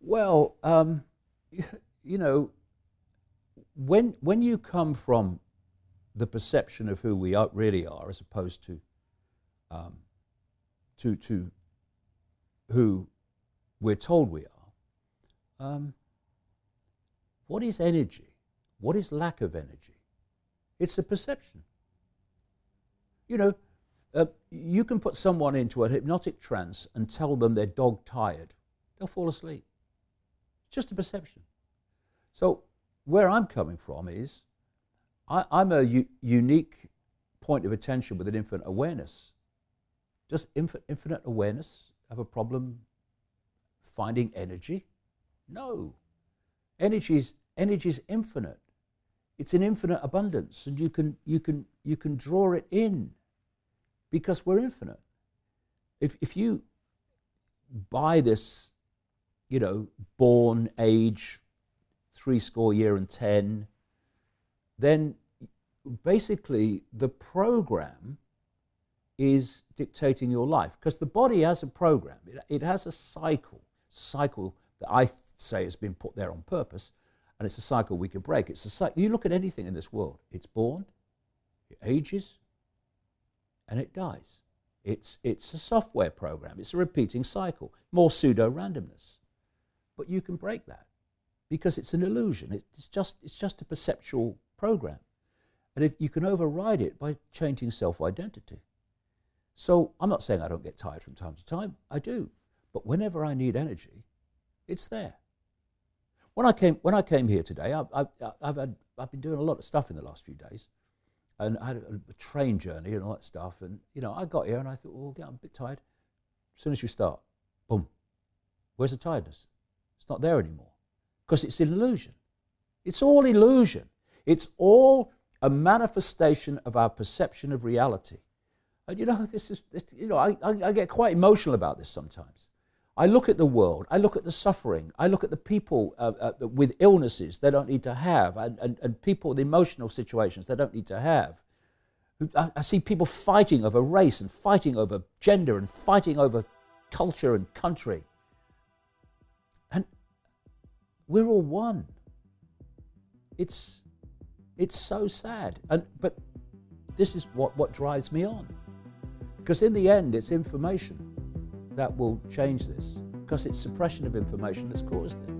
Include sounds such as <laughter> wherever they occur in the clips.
Well, um, <laughs> you know, when when you come from the perception of who we are, really are, as opposed to um, to to who we're told we are, um, what is energy? What is lack of energy? It's a perception. You know, uh, you can put someone into a hypnotic trance and tell them they're dog tired. They'll fall asleep. It's just a perception. So, where I'm coming from is I, am a u- unique point of attention with an infinite awareness. Does inf- infinite awareness have a problem finding energy? No. Energy is, energy is infinite. It's an infinite abundance, and you can, you, can, you can draw it in because we're infinite. If, if you buy this, you know, born age, three score year and ten, then basically the program is dictating your life because the body has a program, it, it has a cycle, cycle that I say has been put there on purpose, and it's a cycle we can break. It's a cycle. You look at anything in this world, it's born, it ages, and it dies. It's, it's a software program, it's a repeating cycle, more pseudo randomness. But you can break that because it's an illusion. It's just, it's just a perceptual program. And if you can override it by changing self identity. So I'm not saying I don't get tired from time to time, I do. But whenever I need energy, it's there. When I came, when I came here today, I, I've, had, I've been doing a lot of stuff in the last few days and I had a, a, train journey and all that stuff. And you know, I got here and I thought, oh, I'm a bit tired. As soon as you start, boom, where's the tiredness? It's not there anymore because it's illusion. It's all illusion. It's all a manifestation of our perception of reality. And you know, this is, you know, I, I, I get quite emotional about this sometimes. I look at the world, I look at the suffering, I look at the people uh, uh, with illnesses they don't need to have, and, and, and people with emotional situations they don't need to have. I, I see people fighting over race and fighting over gender and fighting over culture and country. We're all one. It's, it's so sad. And, but this is what, what drives me on. Because in the end, it's information that will change this because it's suppression of information that's caused it.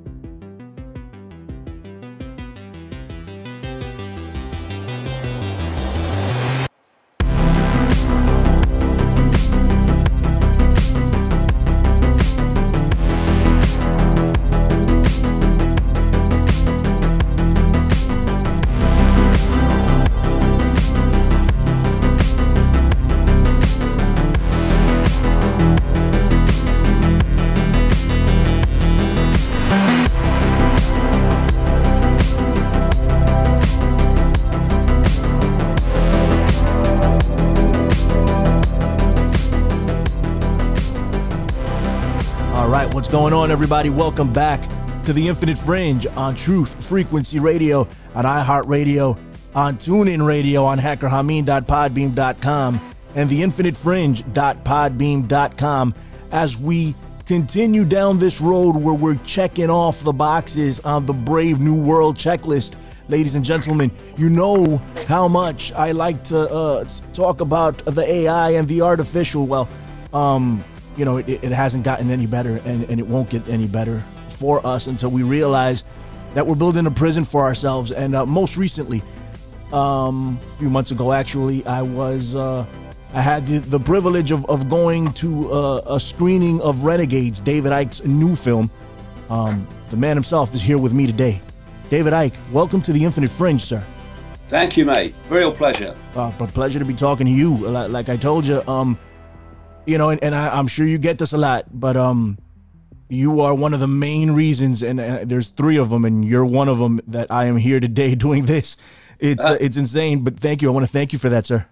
Going on, everybody? Welcome back to the Infinite Fringe on Truth Frequency Radio, on iHeartRadio, on TuneIn Radio, on hackerhameen.podbean.com, and the infinitefringe.podbean.com as we continue down this road where we're checking off the boxes on the Brave New World checklist. Ladies and gentlemen, you know how much I like to uh, talk about the AI and the artificial. Well, um, you know, it, it hasn't gotten any better and, and it won't get any better for us until we realize that we're building a prison for ourselves. And uh, most recently, um, a few months ago, actually, I was. Uh, I had the, the privilege of, of going to uh, a screening of Renegades, David Icke's new film. Um, the man himself is here with me today. David Icke, welcome to the Infinite Fringe, sir. Thank you, mate. Real pleasure. Uh, but pleasure to be talking to you. Like, like I told you, um, you know, and, and I, am sure you get this a lot, but um, you are one of the main reasons, and, and, there's three of them, and you're one of them that I am here today <laughs> doing this. It's uh, uh, it's insane, but thank you. I want to thank you for that, sir.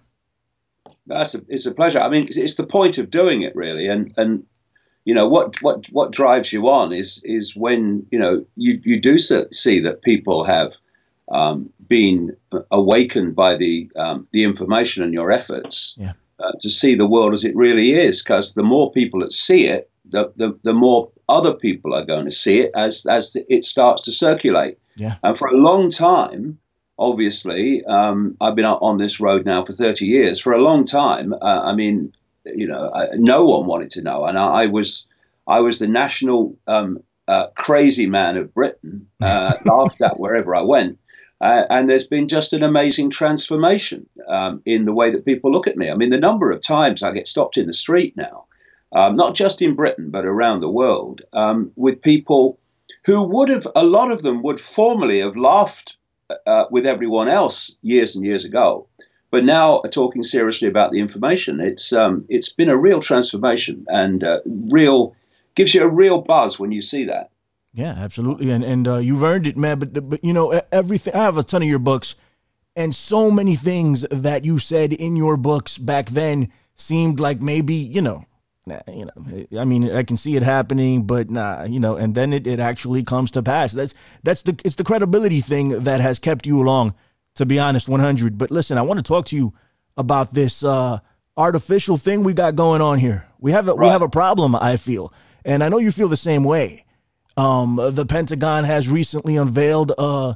That's a, it's a pleasure. I mean, it's, it's the point of doing it, really, and and you know what what what drives you on is is when you know you you do see that people have um, been awakened by the um, the information and your efforts. Yeah uh, to see the world as it really is. Because the more people that see it, the, the, the more other people are going to see it as as it starts to circulate. Yeah. And for a long time, obviously, um, I've been on this road now for 30 years. For a long time, uh, I mean, you know, I, no one wanted to know, and I, I was I was the national um, uh, crazy man of Britain, uh, <laughs> laughed at wherever I went. Uh, and there's been just an amazing transformation um, in the way that people look at me. I mean, the number of times I get stopped in the street now, um, not just in Britain, but around the world, um, with people who would have, a lot of them would formerly have laughed uh, with everyone else years and years ago, but now are talking seriously about the information. It's, um, it's been a real transformation and uh, real, gives you a real buzz when you see that. Yeah, absolutely, and and uh, you've earned it, man. But but you know everything. I have a ton of your books, and so many things that you said in your books back then seemed like maybe you know, nah, you know. I mean, I can see it happening, but nah, you know. And then it, it actually comes to pass. That's that's the it's the credibility thing that has kept you along. To be honest, one hundred. But listen, I want to talk to you about this uh, artificial thing we got going on here. We have a, right. we have a problem. I feel, and I know you feel the same way um, the Pentagon has recently unveiled a,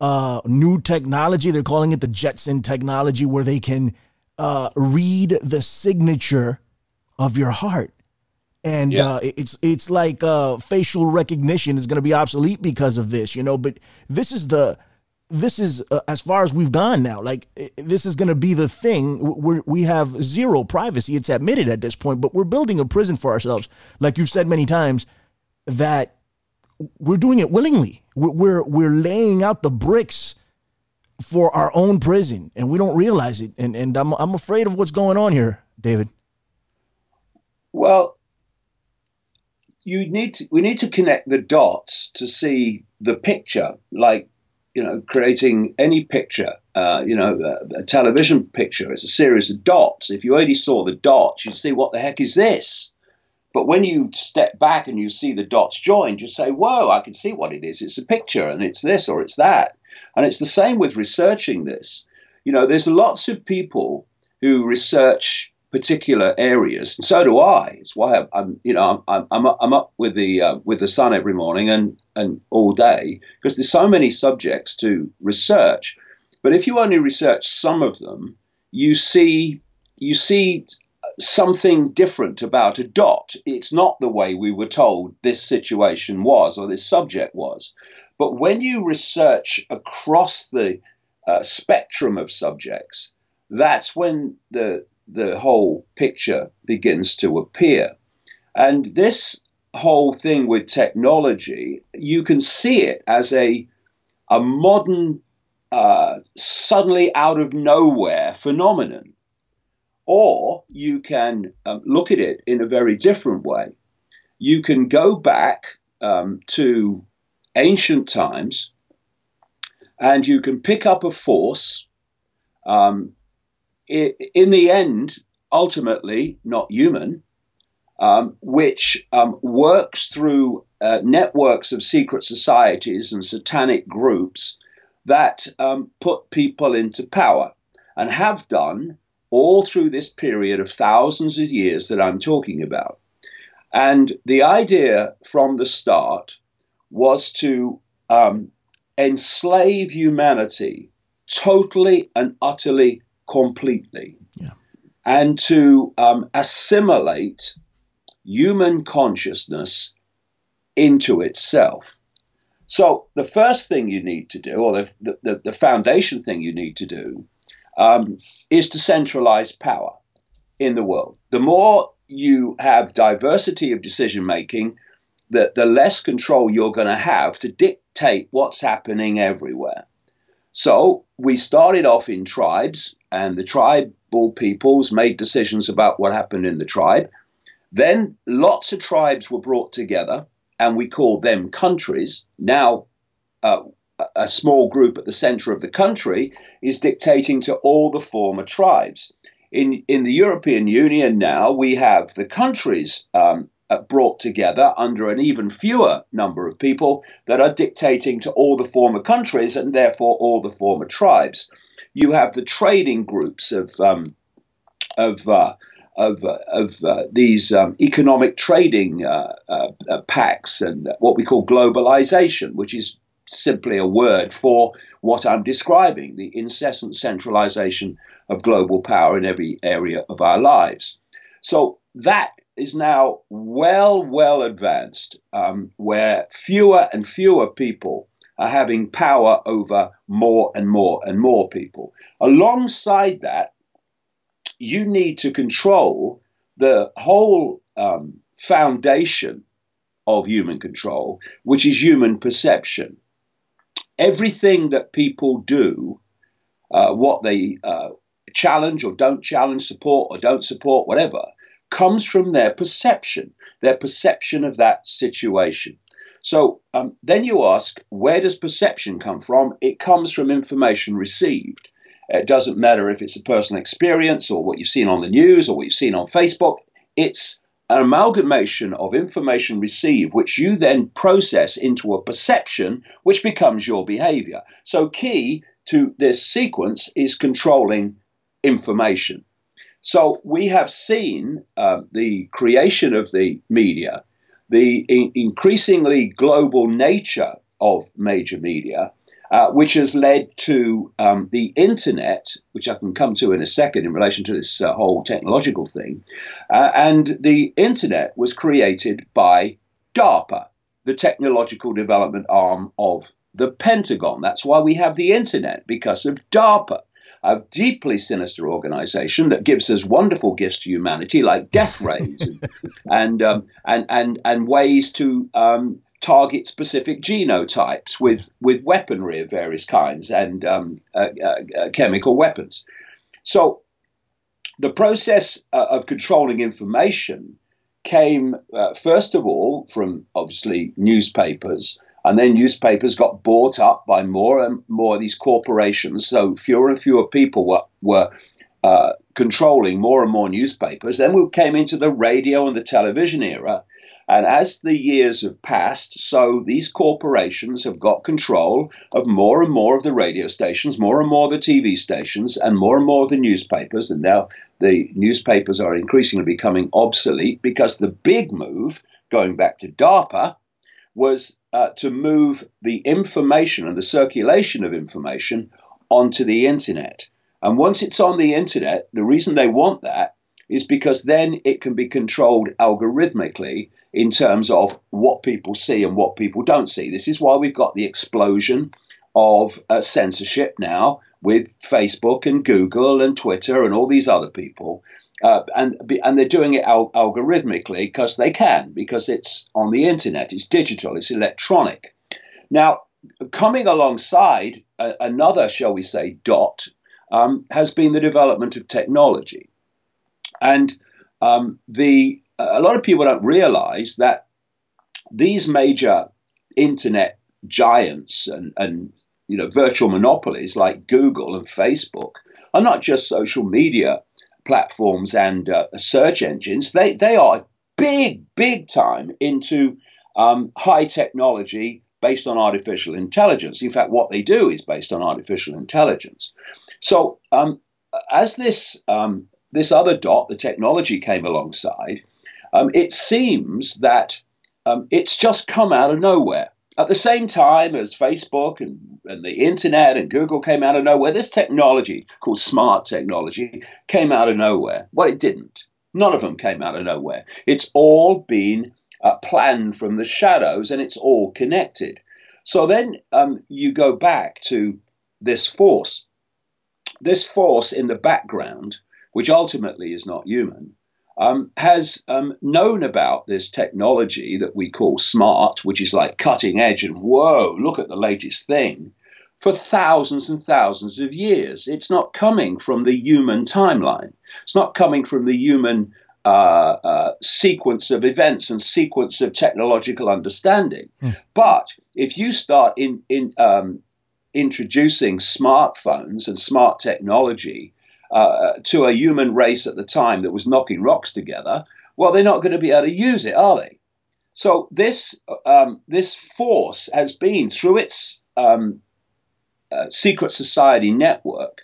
a, new technology. They're calling it the Jetson technology, where they can uh, read the signature of your heart. And yeah. uh, it's it's like uh, facial recognition is going to be obsolete because of this, you know. But this is the this is uh, as far as we've gone now. Like this is going to be the thing. We we have zero privacy. It's admitted at this point, but we're building a prison for ourselves. Like you've said many times, that we're doing it willingly. We're, we're, we're laying out the bricks for our own prison, and we don't realize it. And and I'm I'm afraid of what's going on here, David. Well, you need to, we need to connect the dots to see the picture, like you know, creating any picture. Uh, you know, a, a television picture is a series of dots. If you only saw the dots, you'd see what the heck is this? But when you step back and you see the dots joined, you say, whoa, I can see what it is. It's a picture and it's this or it's that. And it's the same with researching this. You know, there's lots of people who research particular areas, and so do I. It's why I'm, you know, I'm, I'm, I'm up with the uh, with the sun every morning and and all day because there's so many subjects to research. But if you only research some of them, you see you see something different about a dot. It's not the way we were told this situation was or this subject was. But when you research across the uh, spectrum of subjects, that's when the the whole picture begins to appear. And this whole thing with technology, you can see it as a a modern, uh, suddenly out of nowhere phenomenon. Or you can um, look at it in a very different way. You can go back um, to ancient times and you can pick up a force. Um, in the end, ultimately not human, um, which um, works through uh, networks of secret societies and satanic groups that um, put people into power and have done all through this period of thousands of years that I'm talking about. And the idea from the start was to um, enslave humanity totally and utterly, completely, yeah. and to um, assimilate human consciousness into itself. So, the first thing you need to do, or the, the, the foundation thing you need to do, um, is to centralize power in the world. The more you have diversity of decision making, the, the less control you're going to have to dictate what's happening everywhere. So we started off in tribes, and the tribal peoples made decisions about what happened in the tribe. Then lots of tribes were brought together, and we called them countries. Now, uh, a small group at the center of the country is dictating to all the former tribes. In, in the European Union now, we have the countries um, uh, brought together under an even fewer number of people that are dictating to all the former countries and therefore all the former tribes. You have the trading groups of um, of uh, of, uh, of uh, these um, economic trading uh, uh, pacts and what we call globalization, which is simply a word for what I'm describing the incessant centralization of global power in every area of our lives. So that is now well, well advanced, um, where fewer and fewer people are having power over more and more and more people. Alongside that, you need to control the whole um, foundation of human control, which is human perception. Everything that people do, uh, what they uh, challenge or don't challenge, support or don't support, whatever, comes from their perception, their perception of that situation. So um, then you ask, where does perception come from? It comes from information received. It doesn't matter if it's a personal experience or what you've seen on the news or what you've seen on Facebook. It's an amalgamation of information received, which you then process into a perception, which becomes your behavior. So, key to this sequence is controlling information. So, we have seen uh, the creation of the media, the in- increasingly global nature of major media, uh, which has led to um, the internet, which I can come to in a second in relation to this uh, whole technological thing. Uh, and the internet was created by DARPA, the technological development arm of the Pentagon. That's why we have the internet, because of DARPA. A deeply sinister organization that gives us wonderful gifts to humanity, like death rays and <laughs> and, um, and, and and ways to um, target specific genotypes with, with weaponry of various kinds and um, uh, uh, uh, chemical weapons. So the process uh, of controlling information came, uh, first of all, from obviously newspapers. And then newspapers got bought up by more and more of these corporations. So fewer and fewer people were, were uh, controlling more and more newspapers. Then we came into the radio and the television era. And as the years have passed, so these corporations have got control of more and more of the radio stations, more and more of the TV stations, and more and more of the newspapers. And now the newspapers are increasingly becoming obsolete because the big move, going back to DARPA, was uh, to move the information and the circulation of information onto the internet. And once it's on the internet, the reason they want that is because then it can be controlled algorithmically in terms of what people see and what people don't see. This is why we've got the explosion of uh, censorship now with Facebook and Google and Twitter and all these other people. Uh, and and they're doing it al- algorithmically because they can because it's on the internet, it's digital, it's electronic. Now, coming alongside a, another, shall we say, dot um, has been the development of technology, and um, the a lot of people don't realize that these major internet giants and, and you know virtual monopolies like Google and Facebook are not just social media platforms and uh, search engines. They they are big big time into um, high technology based on artificial intelligence. In fact, what they do is based on artificial intelligence. So um, as this um, this other dot, the technology came alongside, um, it seems that um, it's just come out of nowhere. At the same time as Facebook and, and the internet and Google came out of nowhere, this technology called smart technology came out of nowhere. Well, it didn't. None of them came out of nowhere. It's all been uh, planned from the shadows and it's all connected. So then um, you go back to this force. This force in the background, which ultimately is not human, um, has um, known about this technology that we call smart, which is like cutting edge and whoa, look at the latest thing, for thousands and thousands of years. It's not coming from the human timeline, it's not coming from the human uh, uh, sequence of events and sequence of technological understanding. Mm. But if you start in, in um, introducing smartphones and smart technology uh, to a human race at the time that was knocking rocks together, well, they're not going to be able to use it, are they? So this um, this force has been through its um, uh, secret society network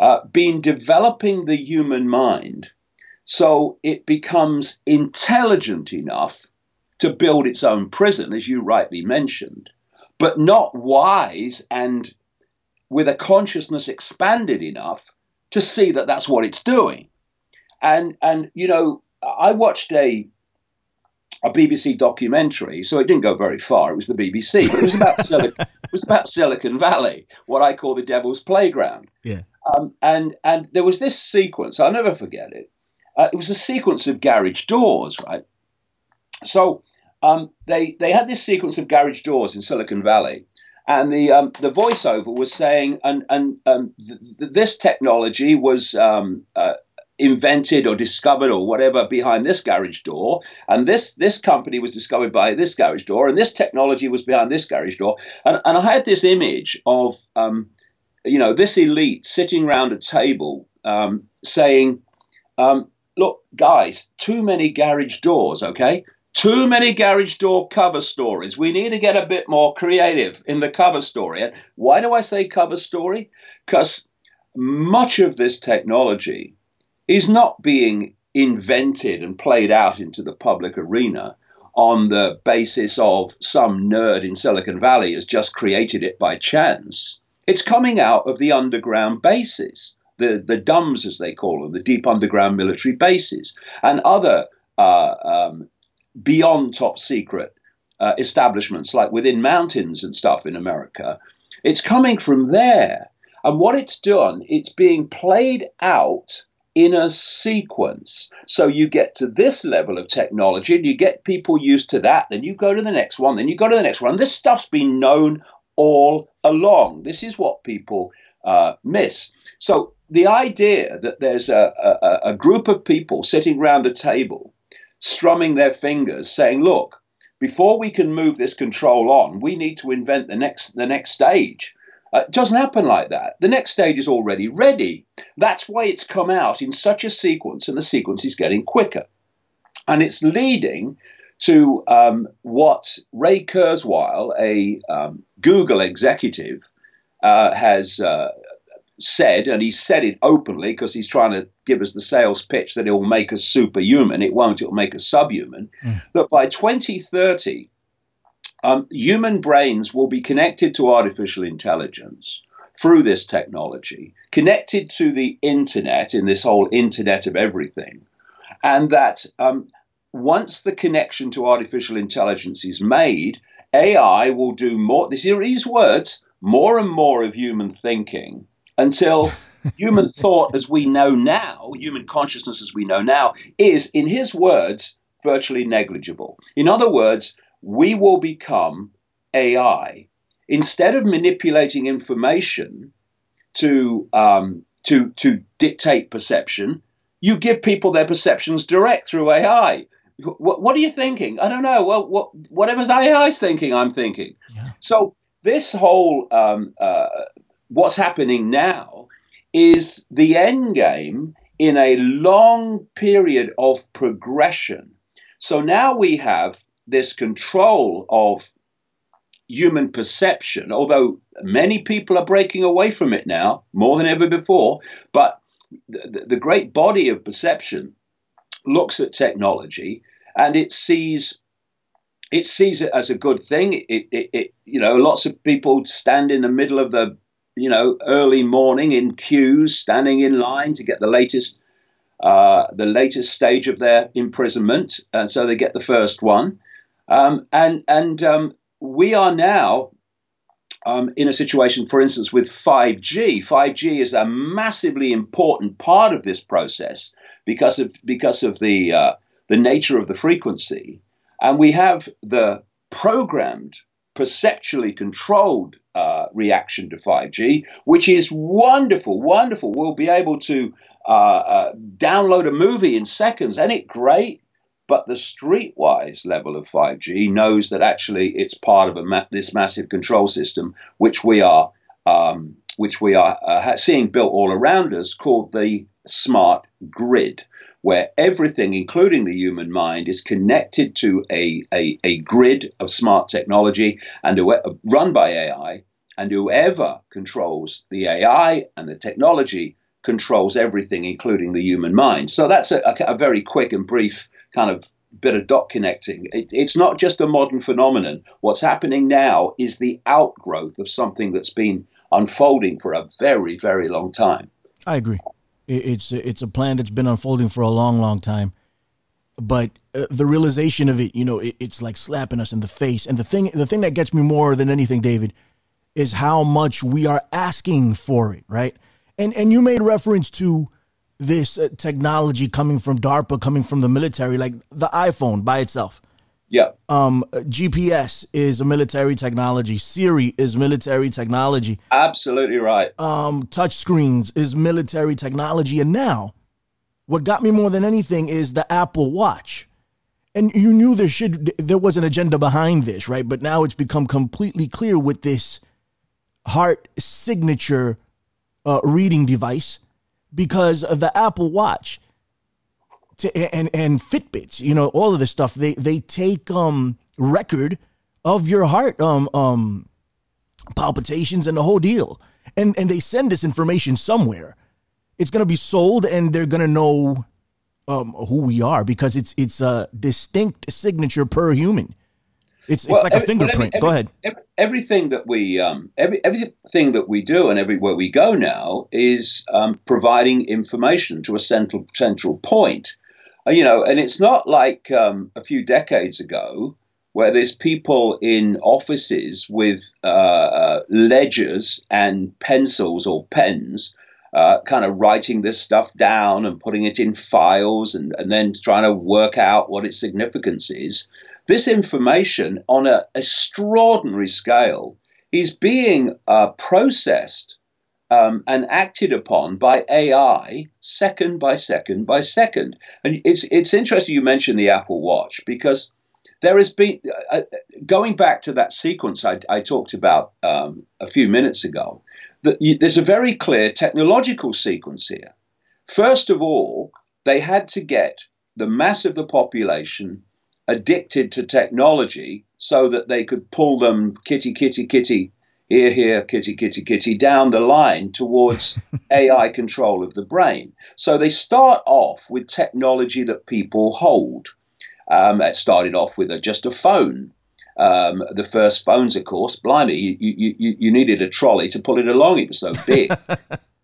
uh, been developing the human mind so it becomes intelligent enough to build its own prison, as you rightly mentioned, but not wise and with a consciousness expanded enough to see that that's what it's doing. And and you know, I watched a a BBC documentary, so it didn't go very far. It was the BBC, but it was about <laughs> Silicon, it was about Silicon Valley, what I call the devil's playground. Yeah. Um, and and there was this sequence. I'll never forget it. Uh, it was a sequence of garage doors, right? So um, they they had this sequence of garage doors in Silicon Valley, and the um, the voiceover was saying, and and um, th- th- this technology was um, uh, invented or discovered or whatever behind this garage door, and this this company was discovered by this garage door, and this technology was behind this garage door, and and I had this image of um, you know this elite sitting around a table um, saying, "Look, guys, too many garage doors, okay." Too many garage door cover stories. We need to get a bit more creative in the cover story. And why do I say cover story? Because much of this technology is not being invented and played out into the public arena on the basis of some nerd in Silicon Valley has just created it by chance. It's coming out of the underground bases, the, the DUMBs, as they call them, the deep underground military bases, and other uh, um, beyond top secret uh, establishments, like within mountains and stuff in America. It's coming from there. And what it's done, it's being played out in a sequence. So you get to this level of technology and you get people used to that, then you go to the next one, then you go to the next one. This stuff's been known all along. This is what people uh, miss. So the idea that there's a, a, a group of people sitting around a table strumming their fingers, saying, look, before we can move this control on, we need to invent the next the next stage. Uh, it doesn't happen like that. The next stage is already ready. That's why it's come out in such a sequence, and the sequence is getting quicker. And it's leading to um, what Ray Kurzweil, a um, Google executive, uh, has uh, said, and he said it openly because he's trying to give us the sales pitch that it will make us superhuman. It won't, it will make us subhuman. Mm. That by 2030, um, human brains will be connected to artificial intelligence through this technology, connected to the internet in this whole internet of everything. And that um, once the connection to artificial intelligence is made, AI will do more, these are his words, more and more of human thinking until human thought as we know now, human consciousness as we know now, is, in his words, virtually negligible. In other words, we will become AI. Instead of manipulating information to, um, to, to dictate perception, you give people their perceptions direct through AI. What, what are you thinking? I don't know. Well, what, whatever's AI's thinking, I'm thinking. Yeah. So this whole um, uh, what's happening now is the end game in a long period of progression. So now we have this control of human perception, although many people are breaking away from it now more than ever before. But the, the great body of perception looks at technology and it sees it sees it as a good thing. It, it, it, you know, lots of people stand in the middle of the you know, early morning in queues, standing in line to get the latest, uh, the latest stage of their imprisonment, and so they get the first one. Um, and and um, we are now um, in a situation, for instance, with 5G. 5G is a massively important part of this process because of because of the uh, the nature of the frequency, and we have the programmed perceptually controlled uh, reaction to 5G, which is wonderful, wonderful. We'll be able to uh, uh, download a movie in seconds, and it great? But the streetwise level of 5G knows that actually it's part of ma- this massive control system, which we are um, which we are uh, seeing built all around us, called the smart grid where everything, including the human mind, is connected to a, a, a grid of smart technology and run by AI. And whoever controls the AI and the technology controls everything, including the human mind. So that's a, a, very quick and brief kind of bit of dot connecting. It, it's not just a modern phenomenon. What's happening now is the outgrowth of something that's been unfolding for a very, very long time. I agree. It's it's a plan that's been unfolding for a long, long time. But uh, the realization of it, you know, it, it's like slapping us in the face. And the thing, the thing that gets me more than anything, David, is how much we are asking for it, right? And and you made reference to this uh, technology coming from DARPA, coming from the military, like the iPhone by itself. Yeah. Um, GPS is a military technology. Siri is military technology. Absolutely right. Um, touch screens is military technology. And now, what got me more than anything is the Apple Watch. And you knew there should there was an agenda behind this, right? But now it's become completely clear with this heart signature uh, reading device because of the Apple Watch to, and and Fitbits, you know, all of this stuff. They they take um record of your heart um um palpitations and the whole deal, and and they send this information somewhere. It's gonna be sold, and they're gonna know um who we are because it's it's a distinct signature per human. It's well, it's like every, a fingerprint. Every, go ahead. Every, everything that we um, every everything that we do and everywhere we go now is um, providing information to a central central point. Uh, you know, and it's not like um, a few decades ago where there's people in offices with uh, uh, ledgers and pencils or pens. Uh, kind of writing this stuff down and putting it in files and, and then trying to work out what its significance is. This information on an extraordinary scale is being uh, processed um, and acted upon by AI second by second by second. And it's it's interesting you mentioned the Apple Watch because there has been uh, uh going back to that sequence I, I talked about um, a few minutes ago. That you, there's a very clear technological sequence here. First of all, they had to get the mass of the population addicted to technology so that they could pull them kitty, kitty, kitty, here, here, kitty, kitty, kitty, down the line towards <laughs> AI control of the brain. So they start off with technology that people hold. Um, it started off with a, just a phone. Um, the first phones, of course, blimey, you, you, you, you, needed a trolley to pull it along. It was so big. <laughs>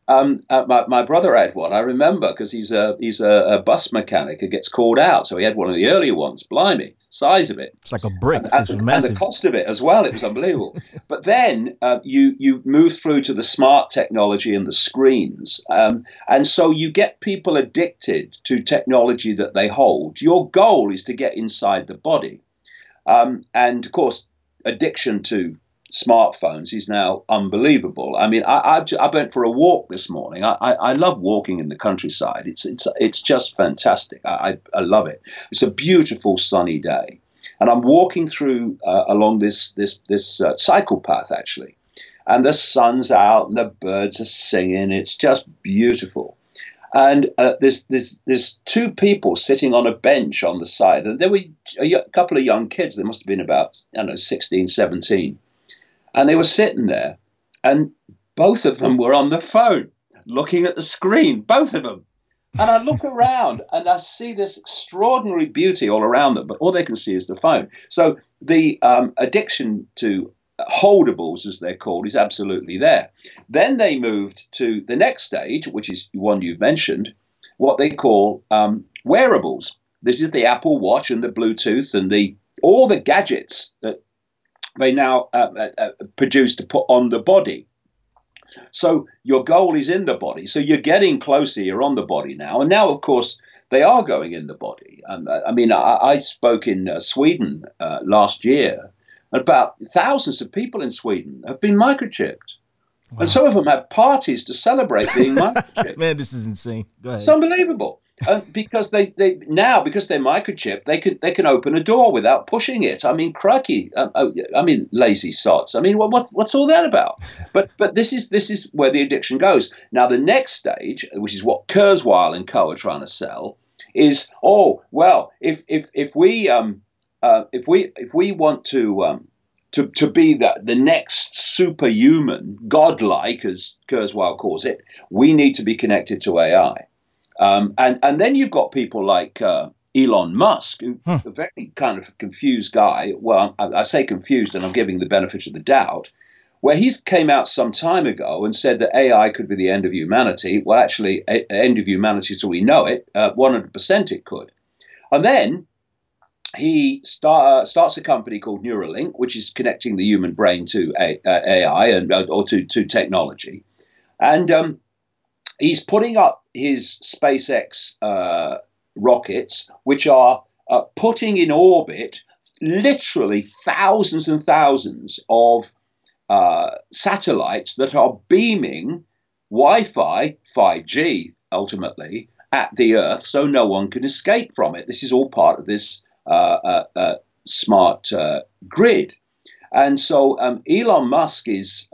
Um, uh, my, my, brother had one. I remember because he's a he's a, a, bus mechanic who gets called out, so he had one of the earlier ones. Blimey, size of it! It's like a brick. And, and, and the cost of it as well. It was unbelievable. <laughs> but then uh, you you move through to the smart technology and the screens, um, and so you get people addicted to technology that they hold. Your goal is to get inside the body, um, and of course, addiction to smartphones is now unbelievable. I mean, I, I, I went for a walk this morning. I, I, I, love walking in the countryside. It's it's it's just fantastic. I, I, love it. It's a beautiful sunny day, and I'm walking through uh, along this this this uh, cycle path actually, and the sun's out and the birds are singing. It's just beautiful. And uh, there's, there's, there's two people sitting on a bench on the side. And there were a couple of young kids. They must have been about, I don't know, 16, 17 and they were sitting there, and both of them were on the phone looking at the screen, both of them. And I look around and I see this extraordinary beauty all around them, but all they can see is the phone. So the um, addiction to holdables, as they're called, is absolutely there. Then they moved to the next stage, which is one you've mentioned, what they call um, wearables. This is the Apple Watch and the Bluetooth and the all the gadgets that they now uh, uh, uh, produce to put on the body. So your goal is in the body. So you're getting closer. You're on the body now, and now, of course, they are going in the body. Um, I mean, I, I spoke in uh, Sweden uh, last year. About thousands of people in Sweden have been microchipped. Wow. And some of them have parties to celebrate being <laughs> microchipped. Man, this is insane. It's unbelievable. Uh, because they, they now because they're microchipped, they can they can open a door without pushing it. I mean, crikey! Uh, oh, I mean, lazy sots. I mean, what, what what's all that about? <laughs> But but this is this is where the addiction goes. Now the next stage, which is what Kurzweil and Co are trying to sell, is oh well, if if if we um uh, if we if we want to um, to, to be the, the next superhuman, godlike, as Kurzweil calls it, we need to be connected to AI. Um, and, and then you've got people like uh, Elon Musk, who's huh. a very kind of confused guy. Well, I, I, say confused, and I'm giving the benefit of the doubt, where he came out some time ago and said that AI could be the end of humanity. Well, actually, a, end of humanity as we know it, uh, 100% it could. And then he start, uh, starts a company called Neuralink, which is connecting the human brain to a, uh, AI and uh, or to, to technology, and um, he's putting up his SpaceX uh, rockets, which are uh, putting in orbit literally thousands and thousands of uh, satellites that are beaming Wi-Fi, 5G, ultimately at the Earth, so no one can escape from it. This is all part of this smart grid. And so um, Elon Musk is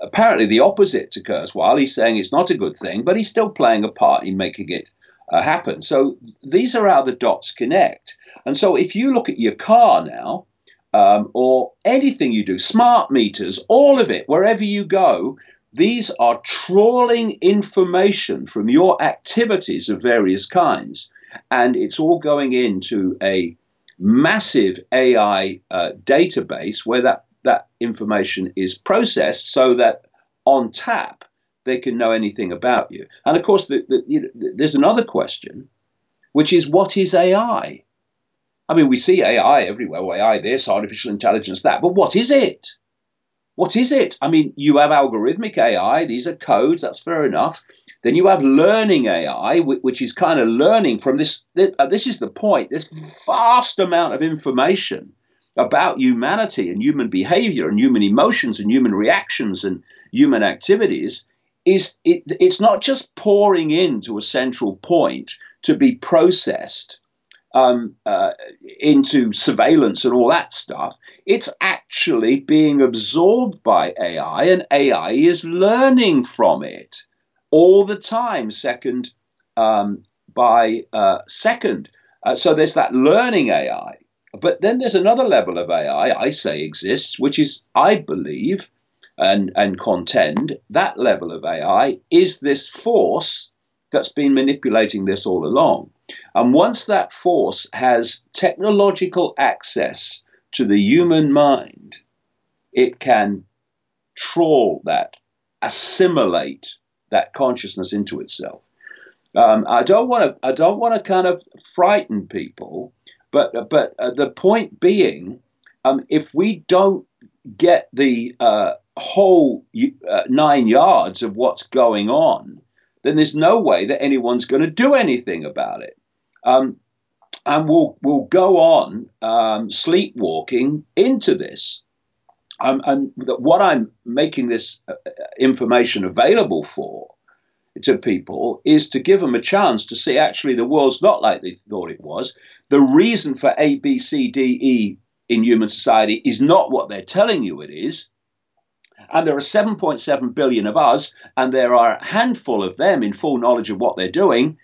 apparently the opposite to Kurzweil. He's saying it's not a good thing, but he's still playing a part in making it uh, happen. So these are how the dots connect. And so if you look at your car now, um, or anything you do, smart meters, all of it, wherever you go, these are trawling information from your activities of various kinds and it's all going into a massive AI uh, database where that, that information is processed so that on tap they can know anything about you. And of course, the, the, you know, there's another question, which is what is AI? I mean, we see AI everywhere, AI this, artificial intelligence that, but what is it? What is it? I mean, you have algorithmic AI, these are codes, that's fair enough. Then you have learning AI, which is kind of learning from this. Uh, this is the point. This vast amount of information about humanity and human behavior and human emotions and human reactions and human activities is it, it's not just pouring into a central point to be processed um, uh, into surveillance and all that stuff. It's actually being absorbed by AI, and AI is learning from it all the time, second um, by uh, second. Uh, so there's that learning AI. But then there's another level of AI I say exists, which is, I believe and, and contend, that level of AI is this force that's been manipulating this all along. And once that force has technological access to the human mind, it can trawl that, assimilate that consciousness into itself. Um, I don't want to. I don't want to kind of frighten people, but but uh, the point being, um, if we don't get the uh, whole uh, nine yards of what's going on, then there's no way that anyone's going to do anything about it. Um, and we'll we'll go on um, sleepwalking into this. Um, and what I'm making this uh, information available for to people is to give them a chance to see actually the world's not like they thought it was. The reason for A, B, C, D, E in human society is not what they're telling you it is. And there are 7.7 billion of us, and there are a handful of them in full knowledge of what they're doing.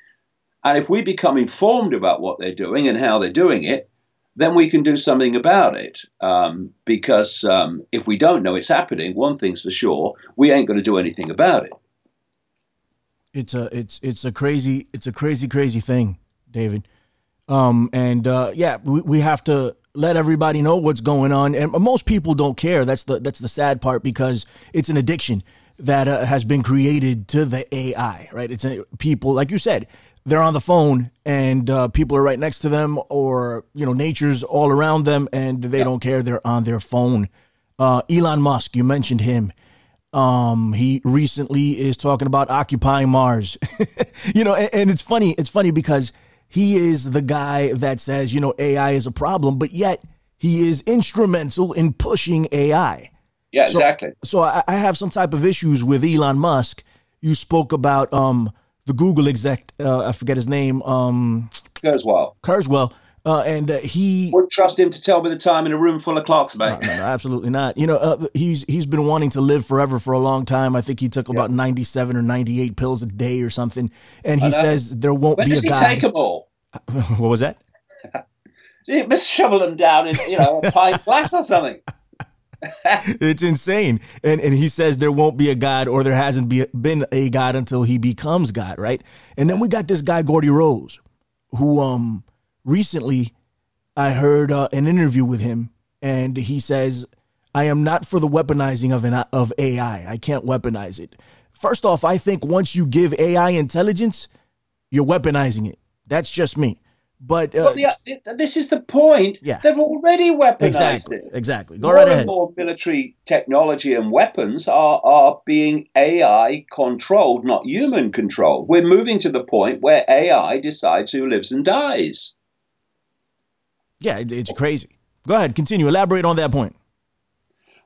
And if we become informed about what they're doing and how they're doing it, then we can do something about it. Um, because um, if we don't know it's happening, one thing's for sure, we ain't going to do anything about it. It's a it's it's a crazy it's a crazy crazy thing, David. Um, and uh, yeah, we, we have to let everybody know what's going on. And most people don't care. That's the that's the sad part because it's an addiction that uh, has been created to the AI. Right? It's a, people like you said they're on the phone and uh, people are right next to them or you know nature's all around them and they don't care. They're on their phone. Uh, elon musk you mentioned him. Um, he recently is talking about occupying mars. <laughs> You know and, and it's funny it's funny because he is the guy that says you know ai is a problem but yet he is instrumental in pushing ai yeah so, exactly. so I, I have some type of issues with elon musk. You spoke about um the Google exec, uh, I forget his name, um, Kurzweil. Kurzweil. Uh, and uh, he would trust him to tell me the time in a room full of clocks, mate. No, no, absolutely not. You know, uh, he's he's been wanting to live forever for a long time. I think he took about ninety seven or ninety eight pills a day or something. And he says there won't when be does a guy. He take them all? <laughs> What was that? <laughs> Must shovel them down in you know a pint glass or something. <laughs> it's insane. And and he says there won't be a God or there hasn't be, been a God until he becomes God, right? And then we got this guy Geordie Rose, who um recently I heard uh, an interview with him, and he says, "I am not for the weaponizing of an of AI. I can't weaponize it." First off, I think once you give AI intelligence, you're weaponizing it. That's just me. But uh, well, yeah, this is the point. Yeah. They've already weaponized exactly, it. Exactly. Go more right and ahead. more military technology and weapons are, are being AI controlled, not human controlled. We're moving to the point where AI decides who lives and dies. Yeah, it, it's crazy. Go ahead, continue. Elaborate on that point.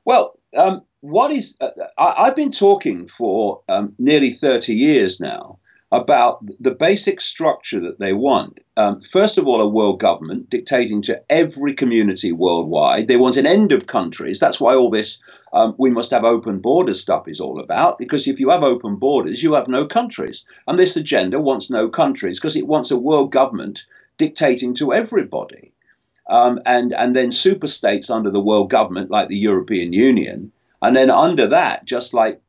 Well, um, what is uh, I, have been talking for um, nearly 30 years now about the basic structure that they want. Um, first of all, a world government dictating to every community worldwide. They want an end of countries. That's why all this um, we must have open borders stuff is all about. Because if you have open borders, you have no countries. And this agenda wants no countries because it wants a world government dictating to everybody. Um, and and then super states under the world government like the European Union, and then under that, just like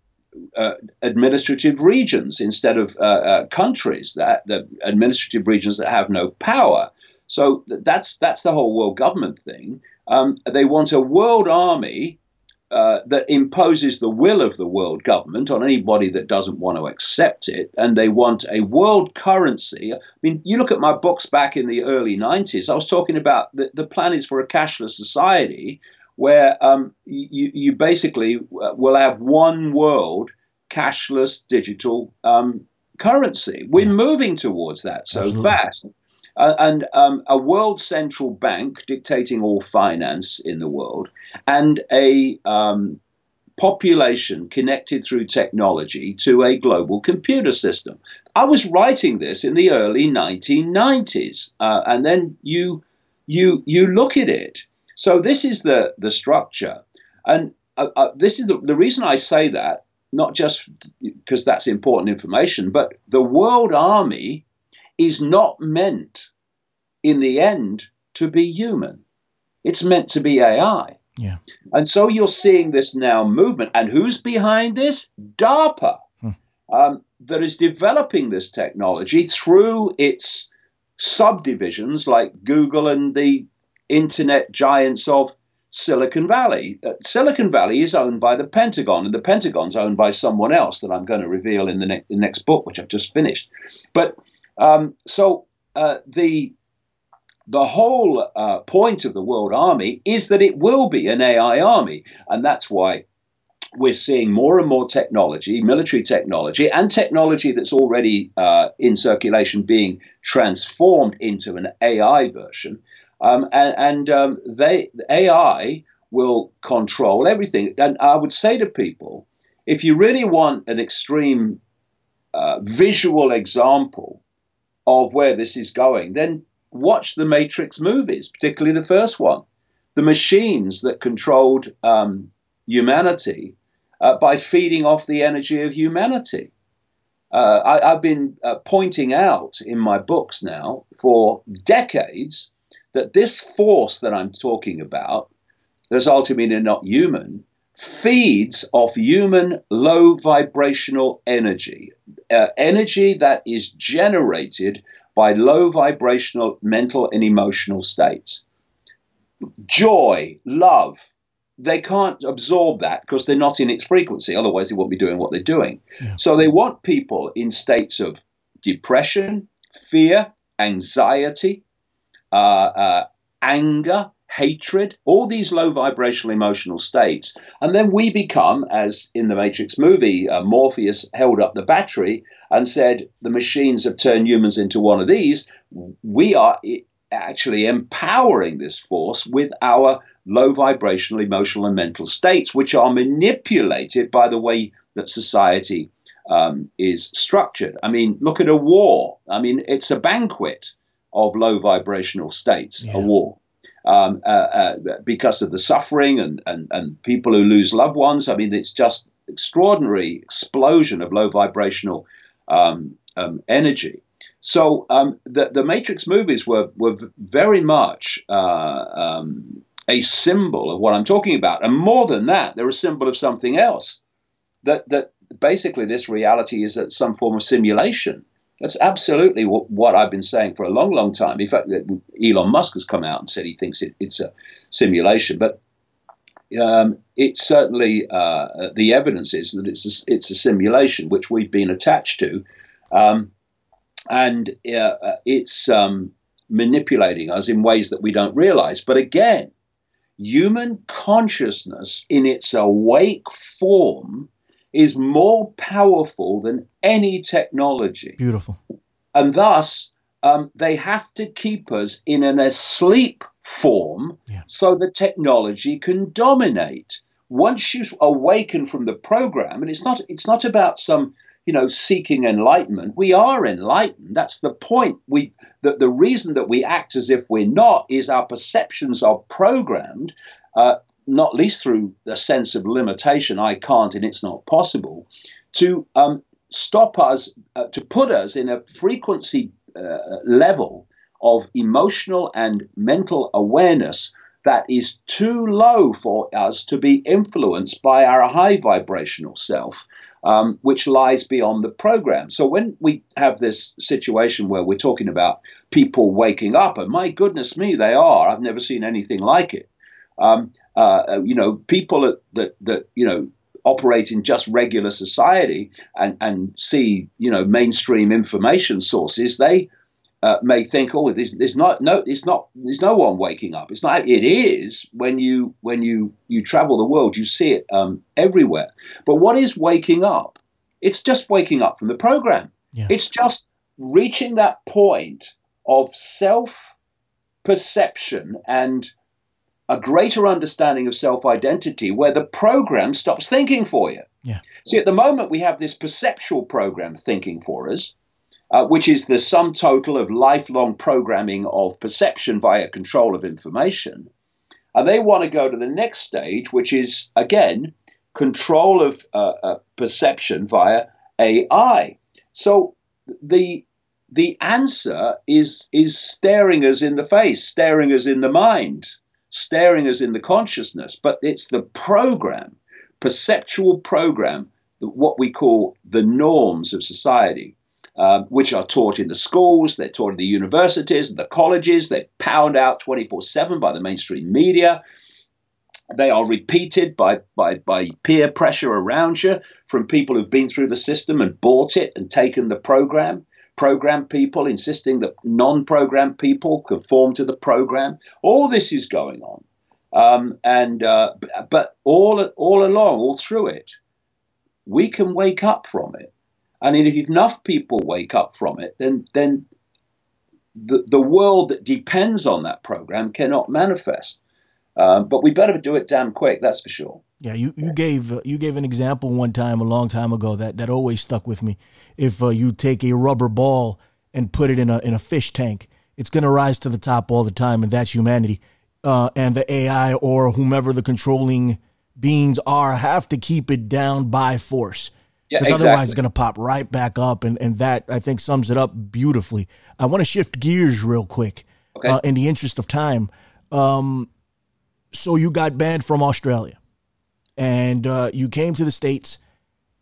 uh, administrative regions instead of uh, uh, countries that the administrative regions that have no power. So that's that's the whole world government thing. Um, they want a world army uh, that imposes the will of the world government on anybody that doesn't want to accept it, and they want a world currency. I mean, you look at my books back in the early 90s, I was talking about the, the plan is for a cashless society where um, you, you basically uh, will have one world cashless digital um, currency. We're moving towards that so Absolutely. fast. Uh, and um, a world central bank dictating all finance in the world, and a um, population connected through technology to a global computer system. I was writing this in the early 1990s, uh, and then you you you look at it, so this is the the structure, and uh, uh, this is the, the reason I say that. Not just because that's important information, but the world army is not meant, in the end, to be human. It's meant to be AI. Yeah. And so you're seeing this now movement, and who's behind this? DARPA, hmm. um, that is developing this technology through its subdivisions like Google and the internet giants of Silicon Valley. Uh, Silicon Valley is owned by the Pentagon, and the Pentagon's owned by someone else that I'm going to reveal in the, ne- the next book, which I've just finished. But um, so uh, the the whole uh, point of the World Army is that it will be an AI army, and that's why we're seeing more and more technology, military technology, and technology that's already uh, in circulation being transformed into an AI version. Um, and, and um, they AI will control everything. And I would say to people, if you really want an extreme uh, visual example of where this is going, then watch the Matrix movies, particularly the first one. The machines that controlled um, humanity uh, by feeding off the energy of humanity. Uh, I, have been uh, pointing out in my books now for decades that this force that I'm talking about, that's ultimately not human, feeds off human low vibrational energy, uh, energy that is generated by low vibrational mental and emotional states. Joy, love, they can't absorb that because they're not in its frequency. Otherwise, they won't be doing what they're doing. Yeah. So they want people in states of depression, fear, anxiety, anger, hatred, all these low vibrational emotional states. And then we become, as in the Matrix movie, uh, Morpheus held up the battery and said, The machines have turned humans into one of these. We are actually empowering this force with our low vibrational emotional and mental states, which are manipulated by the way that society um, is structured. I mean, look at a war. I mean, it's a banquet of low vibrational states, yeah. a war. Um, uh, uh, because of the suffering and, and, and people who lose loved ones. I mean, it's just extraordinary explosion of low vibrational um, um, energy. so um, the the Matrix movies were were very much uh, um, a symbol of what I'm talking about, and more than that, they're a symbol of something else. That that basically this reality is some form of simulation. That's absolutely what, what, I've been saying for a long, long time. In fact, Elon Musk has come out and said he thinks it, it's a simulation, but um, it's certainly uh, the evidence is that it's a, it's a simulation which we've been attached to, um, and uh, it's um, manipulating us in ways that we don't realize. But again, human consciousness in its awake form is more powerful than any technology. Beautiful. And thus, um, they have to keep us in an asleep form yeah. so the technology can dominate. Once you awaken from the program, and it's not it's not about some you know seeking enlightenment. We are enlightened. That's the point. We the, the reason that we act as if we're not is our perceptions are programmed. Uh, not least through a sense of limitation, I can't and it's not possible, to um, stop us, uh, to put us in a frequency uh, level of emotional and mental awareness that is too low for us to be influenced by our high vibrational self, um, which lies beyond the program. So when we have this situation where we're talking about people waking up, and my goodness me, they are, I've never seen anything like it. Um, uh, you know, people that, that, that, you know, operate in just regular society and, and see, you know, mainstream information sources, they uh, may think, oh, there's, there's not no, it's not, there's no one waking up. It's not. It is when you when you you travel the world, you see it um, everywhere. But what is waking up? It's just waking up from the program. Yeah. It's just reaching that point of self perception and a greater understanding of self identity where the program stops thinking for you. Yeah. See, at the moment, we have this perceptual program thinking for us, uh, which is the sum total of lifelong programming of perception via control of information. And they want to go to the next stage, which is, again, control of uh, uh, perception via AI. So the the answer is is staring us in the face, staring us in the mind staring us in the consciousness, but it's the program, perceptual program, what we call the norms of society, um, which are taught in the schools, they're taught in the universities, the colleges, they're pound out 24 7 by the mainstream media. They are repeated by, by, by peer pressure around you from people who've been through the system and bought it and taken the program program people, insisting that non program people conform to the program. All this is going on. Um, and uh, but all all along, all through it, we can wake up from it. And if enough people wake up from it, then then the, the world that depends on that program cannot manifest. Um, but we better do it damn quick, that's for sure. Yeah, you, you gave uh, you gave an example one time a long time ago that, that always stuck with me. If uh, you take a rubber ball and put it in a in a fish tank, it's going to rise to the top all the time, and that's humanity. Uh, and the AI or whomever the controlling beings are have to keep it down by force. Yeah, because exactly. otherwise it's going to pop right back up, and, and that I think sums it up beautifully. I want to shift gears real quick, okay. uh, in the interest of time. Um, so you got banned from Australia and uh, you came to the States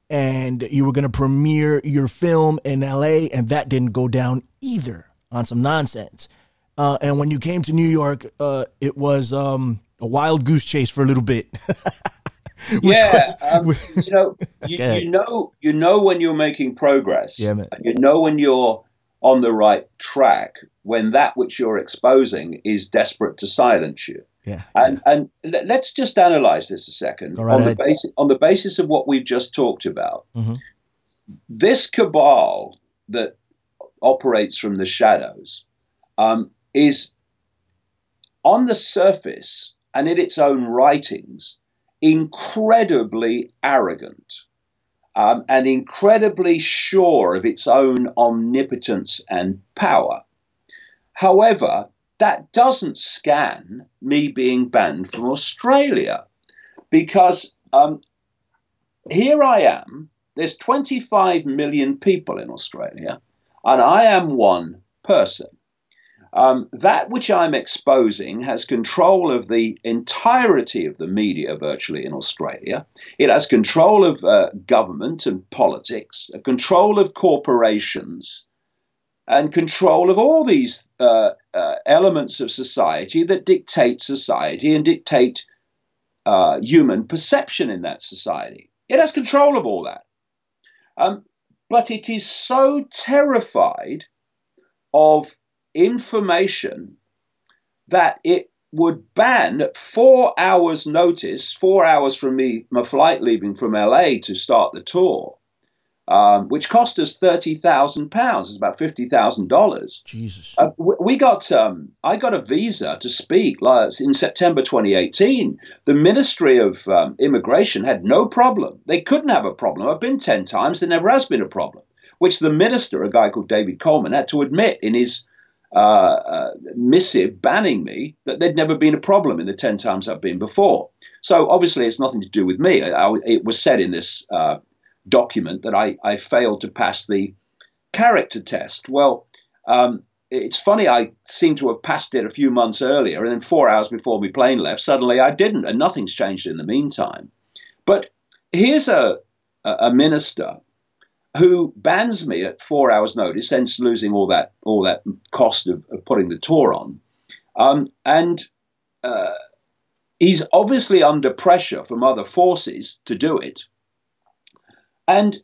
and you were going to premiere your film in LA, and that didn't go down either on some nonsense. Uh, and when you came to New York, uh, it was um, a wild goose chase for a little bit. <laughs> yeah, was, um, <laughs> you know, <laughs> you, you, know, you know when you're making progress. Yeah, man. You know when you're on the right track when that which you're exposing is desperate to silence you. Yeah. And and let's just analyze this a second right on the basis on the basis of what we've just talked about. Mm-hmm. This cabal that operates from the shadows um, is on the surface and in its own writings incredibly arrogant um, and incredibly sure of its own omnipotence and power. However, that doesn't scan me being banned from Australia because um, here I am. There's 25 million people in Australia. and I am one person. Um, that which I'm exposing has control of the entirety of the media virtually in Australia. It has control of uh, government and politics, control of corporations, and control of all these uh, uh, elements of society that dictate society and dictate uh, human perception in that society. It has control of all that. Um, but it is so terrified of information that it would ban at four hours' notice, four hours from me, my flight leaving from LA to start the tour, um, which cost us thirty thousand pounds. It's about fifty thousand dollars. Jesus. Uh, we got. Um, I got a visa to speak in September 2018. The Ministry of um, Immigration had no problem. They couldn't have a problem. I've been ten times. There never has been a problem. Which the minister, a guy called David Coleman, had to admit in his uh, uh, missive banning me that there'd never been a problem in the 10 times I've been before. So obviously, it's nothing to do with me. I, I, it was said in this uh, document that I, I, failed to pass the character test. Well, um, it's funny, I seem to have passed it a few months earlier, and then four hours before my plane left, suddenly I didn't, and nothing's changed in the meantime. But here's a, a minister who bans me at four hours' notice, hence losing all that all that cost of, of putting the tour on. Um, and uh, he's obviously under pressure from other forces to do it. And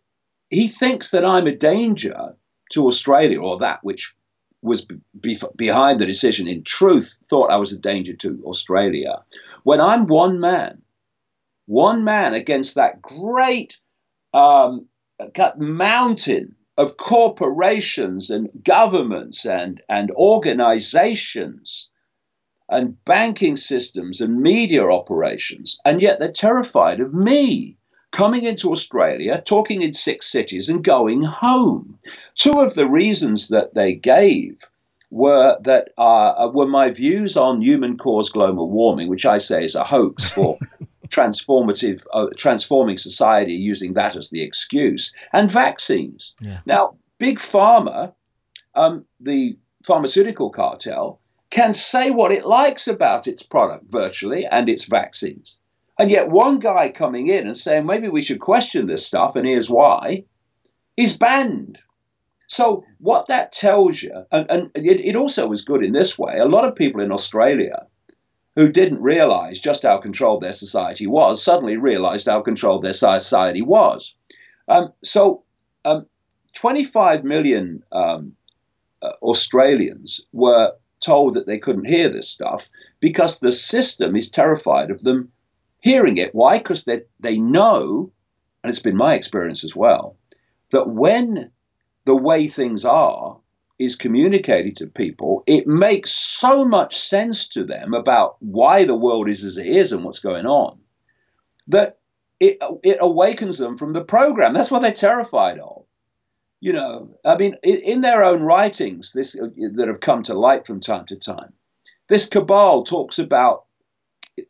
he thinks that I'm a danger to Australia, or that which was be- behind the decision, in truth, thought I was a danger to Australia. When I'm one man, one man against that great um, mountain of corporations and governments and, and organizations and banking systems and media operations, and yet they're terrified of me coming into Australia, talking in six cities, and going home. Two of the reasons that they gave were that uh, were my views on human caused global warming, which I say is a hoax for <laughs> transformative, uh, transforming society using that as the excuse, and vaccines. Yeah. Now, big pharma, um, the pharmaceutical cartel, can say what it likes about its product virtually and its vaccines. And yet, one guy coming in and saying maybe we should question this stuff, and here's why, is banned. So, what that tells you, and, and it, it also was good in this way, a lot of people in Australia who didn't realize just how controlled their society was suddenly realized how controlled their society was. Um, so, um, 25 million um, uh, Australians were told that they couldn't hear this stuff because the system is terrified of them hearing it. Why? Because they, they know, and it's been my experience as well, that when the way things are is communicated to people, it makes so much sense to them about why the world is as it is and what's going on that it, it awakens them from the program. That's what they're terrified of. You know, I mean, in, their own writings, this that have come to light from time to time, this cabal talks about.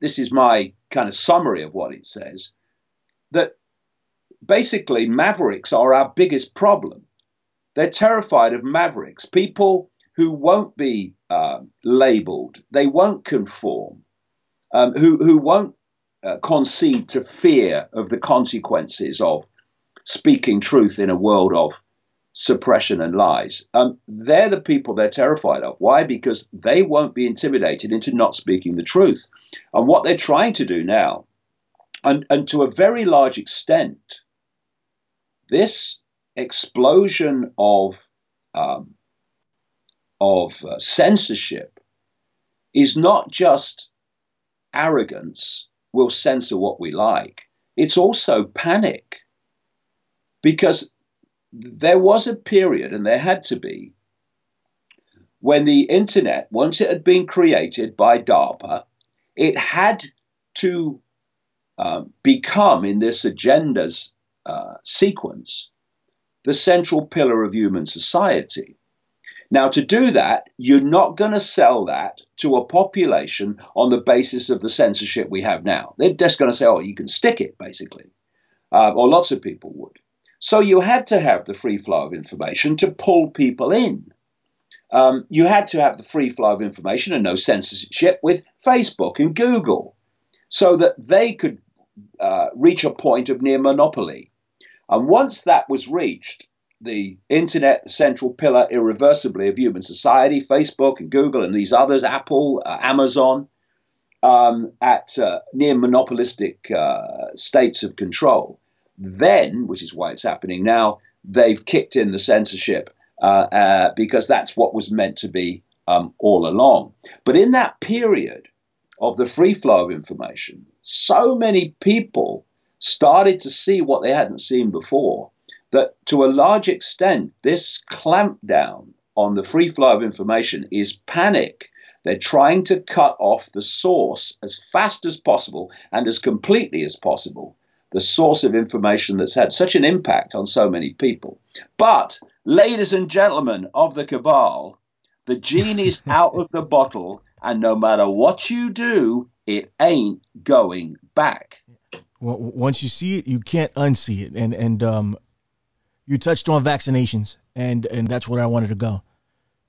This is my kind of summary of what it says. That basically mavericks are our biggest problem they're terrified of mavericks, people who won't be um, labeled, they won't conform, um, who, who won't uh, concede to fear of the consequences of speaking truth in a world of suppression and lies. Um, they're the people they're terrified of. Why? Because they won't be intimidated into not speaking the truth. And what they're trying to do now, and, and to a very large extent, this explosion of um, of uh, censorship is not just arrogance. We'll censor what we like. It's also panic, because there was a period, and there had to be, when the internet, once it had been created by DARPA, it had to um, become in this agenda's uh, sequence the central pillar of human society. Now, to do that, you're not going to sell that to a population on the basis of the censorship we have now. They're just going to say, oh, you can stick it, basically. Uh, or lots of people would. So you had to have the free flow of information to pull people in. Um, you had to have the free flow of information and no censorship with Facebook and Google so that they could uh, reach a point of near monopoly. And once that was reached, the internet, the central pillar irreversibly of human society, Facebook and Google and these others, Apple, uh, Amazon, um, at uh, near monopolistic uh, states of control. Then, which is why it's happening now, they've kicked in the censorship uh, uh, because that's what was meant to be um, all along. But in that period of the free flow of information, so many people started to see what they hadn't seen before. That to a large extent, this clampdown on the free flow of information is panic. They're trying to cut off the source as fast as possible and as completely as possible, the source of information that's had such an impact on so many people. But, ladies and gentlemen of the cabal, the genie's <laughs> out of the bottle, and no matter what you do, it ain't going back. Well, once you see it, you can't unsee it. And and um, you touched on vaccinations, and and that's where I wanted to go.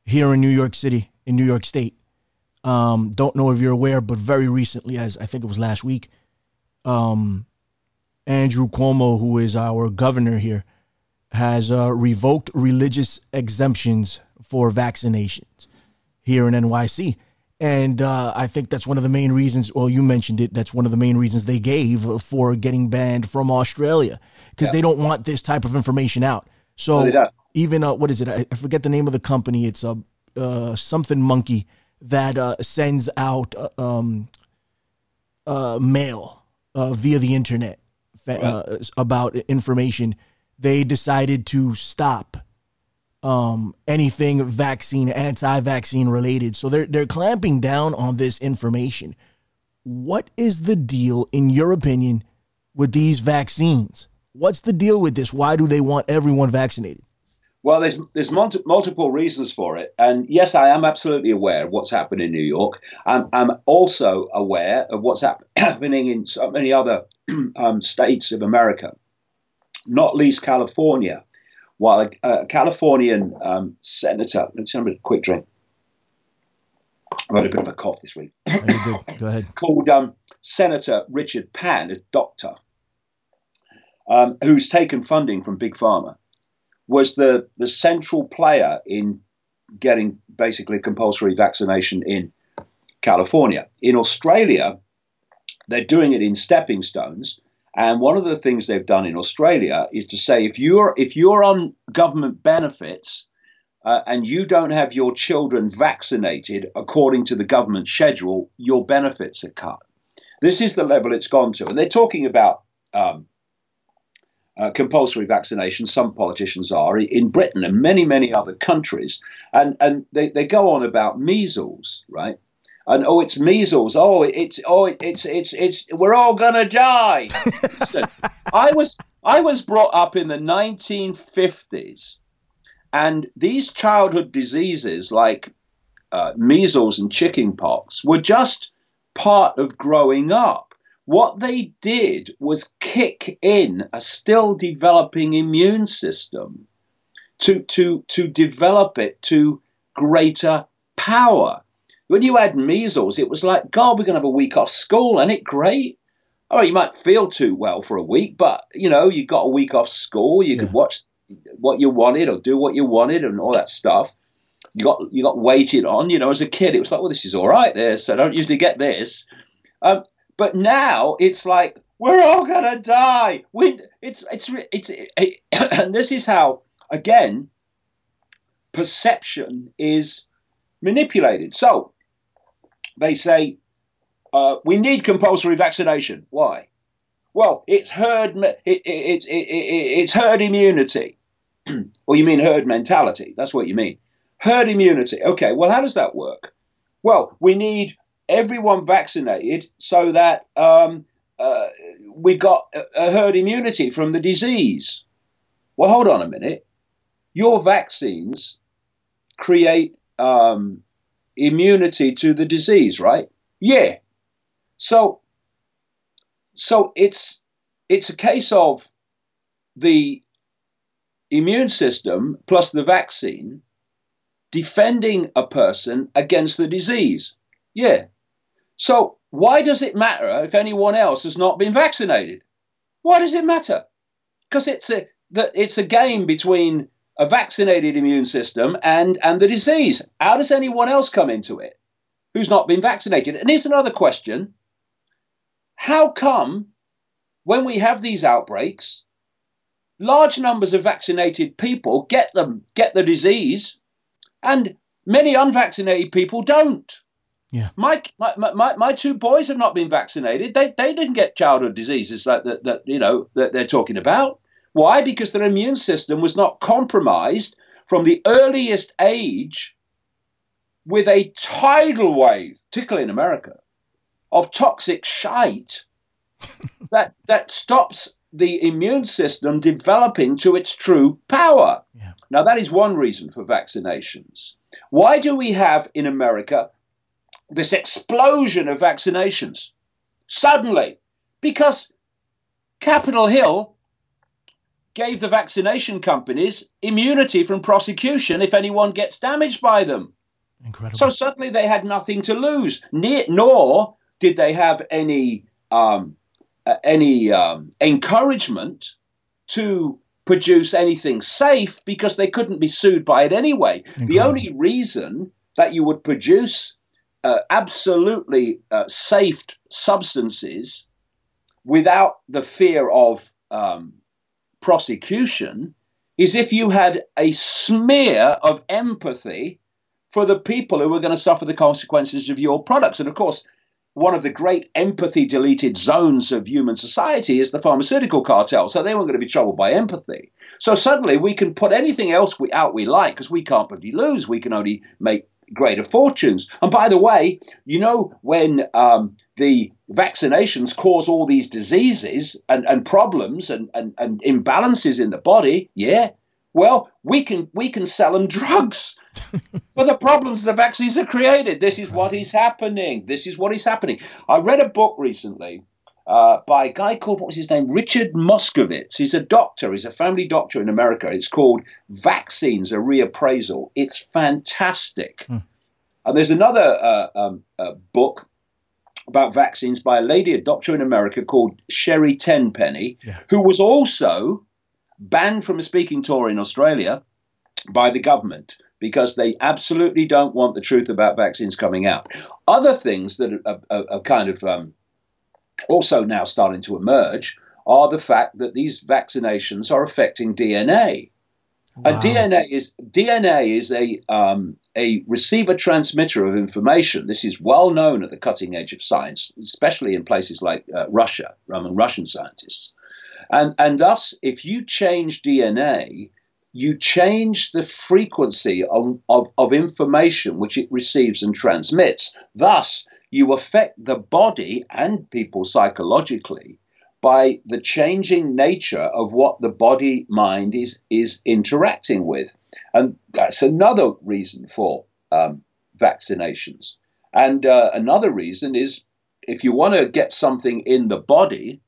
Here in New York City, in New York State, um, don't know if you're aware, but very recently, as I think it was last week, um, Andrew Cuomo, who is our governor here, has uh, revoked religious exemptions for vaccinations here in NYC. And uh, I think that's one of the main reasons, well, you mentioned it, that's one of the main reasons they gave for getting banned from Australia because yeah. they don't want this type of information out. So even, uh, what is it? I, forget the name of the company. It's a uh, something monkey that uh, sends out uh, um, uh, mail via the internet right. about information. They decided to stop um, anything vaccine, anti-vaccine related. So they're they're clamping down on this information. What is the deal, in your opinion, with these vaccines? What's the deal with this? Why do they want everyone vaccinated? Well, there's there's multi- multiple reasons for it, and yes, I am absolutely aware of what's happened in New York. I'm, I'm also aware of what's hap- <clears throat> happening in so many other <clears throat> um, states of America, not least California, while a, a Californian um, senator, let's have a quick drink. I've had a bit of a cough this week. <laughs> Go ahead. Called um, Senator Richard Pan, a doctor, um, who's taken funding from Big Pharma, was the, the central player in getting basically compulsory vaccination in California. In Australia, they're doing it in stepping stones. And one of the things they've done in Australia is to say if you're if you're on government benefits uh, and you don't have your children vaccinated according to the government schedule, your benefits are cut. This is the level it's gone to, and they're talking about um, uh, compulsory vaccination. Some politicians are in Britain and many many other countries, and and they, they go on about measles, right? and oh, it's measles. Oh, it's oh, it's it's it's we're all gonna die. Listen, I was I was brought up in the 1950s, and these childhood diseases like uh, measles and chickenpox were just part of growing up. What they did was kick in a still developing immune system to to to develop it to greater power. When you had measles, it was like, God, we're going to have a week off school, and it great? Oh, you might feel too well for a week, but you know, you got a week off school. You yeah. could watch what you wanted or do what you wanted and all that stuff. You got you got waited on. You know, as a kid, it was like, well, this is all right. This I don't usually get this, um, but now it's like we're all gonna die. We, it's it's it's, it, and <coughs> this is how again perception is manipulated. So they say uh, we need compulsory vaccination. Why? Well, it's herd it, it, it, it's herd immunity. <clears throat> or you mean herd mentality? That's what you mean. Herd immunity. Okay, well, how does that work? Well, we need everyone vaccinated so that um, uh, we got a, herd immunity from the disease. Well, hold on a minute. Your vaccines create um, immunity to the disease, right? Yeah. So so it's it's a case of the immune system plus the vaccine defending a person against the disease. Yeah. So why does it matter if anyone else has not been vaccinated? Why does it matter? Because it's a that it's a game between a vaccinated immune system and and the disease. How does anyone else come into it who's not been vaccinated? And here's another question: How come when we have these outbreaks, large numbers of vaccinated people get them get the disease, and many unvaccinated people don't? Yeah. My, my, my, my two boys have not been vaccinated. They, they didn't get childhood diseases like that, that you know that they're talking about. Why? Because their immune system was not compromised from the earliest age with a tidal wave, particularly in America, of toxic shite <laughs> that that stops the immune system developing to its true power. Yeah. Now that is one reason for vaccinations. Why do we have in America this explosion of vaccinations suddenly because Capitol Hill gave the vaccination companies immunity from prosecution if anyone gets damaged by them. Incredible. So suddenly they had nothing to lose, nor did they have any um, uh, any um, encouragement to produce anything safe because they couldn't be sued by it anyway. Incredible. The only reason that you would produce uh, absolutely uh, safe substances without the fear of um, prosecution is if you had a smear of empathy for the people who were going to suffer the consequences of your products. And of course, one of the great empathy deleted zones of human society is the pharmaceutical cartel. So they weren't going to be troubled by empathy. So suddenly we can put anything else we, out we like because we can't really lose. We can only make greater fortunes. And by the way, you know, when um, the vaccinations cause all these diseases and, and problems and, and, and imbalances in the body, yeah, well, we can we can sell them drugs <laughs> for the problems the vaccines have created. This is what is happening. This is what is happening. I read a book recently uh, by a guy called what was his name? Richard Moskowitz. He's a doctor. He's a family doctor in America. It's called Vaccines: A Reappraisal. It's fantastic. Hmm. And there's another uh, um, uh, book about vaccines by a lady, a doctor in America called Sherri Tenpenny, Yeah. who was also banned from a speaking tour in Australia by the government because they absolutely don't want the truth about vaccines coming out. Other things that are, are, are kind of um, also now starting to emerge are the fact that these vaccinations are affecting DNA. And DNA is DNA is a um, a receiver transmitter of information. This is well known at the cutting edge of science, especially in places like uh, Russia among Russian scientists. And and thus, if you change DNA, you change the frequency of, of, of information which it receives and transmits. Thus, you affect the body and people psychologically by the changing nature of what the body mind is is interacting with, and that's another reason for um, vaccinations. And uh, another reason is if you want to get something in the body,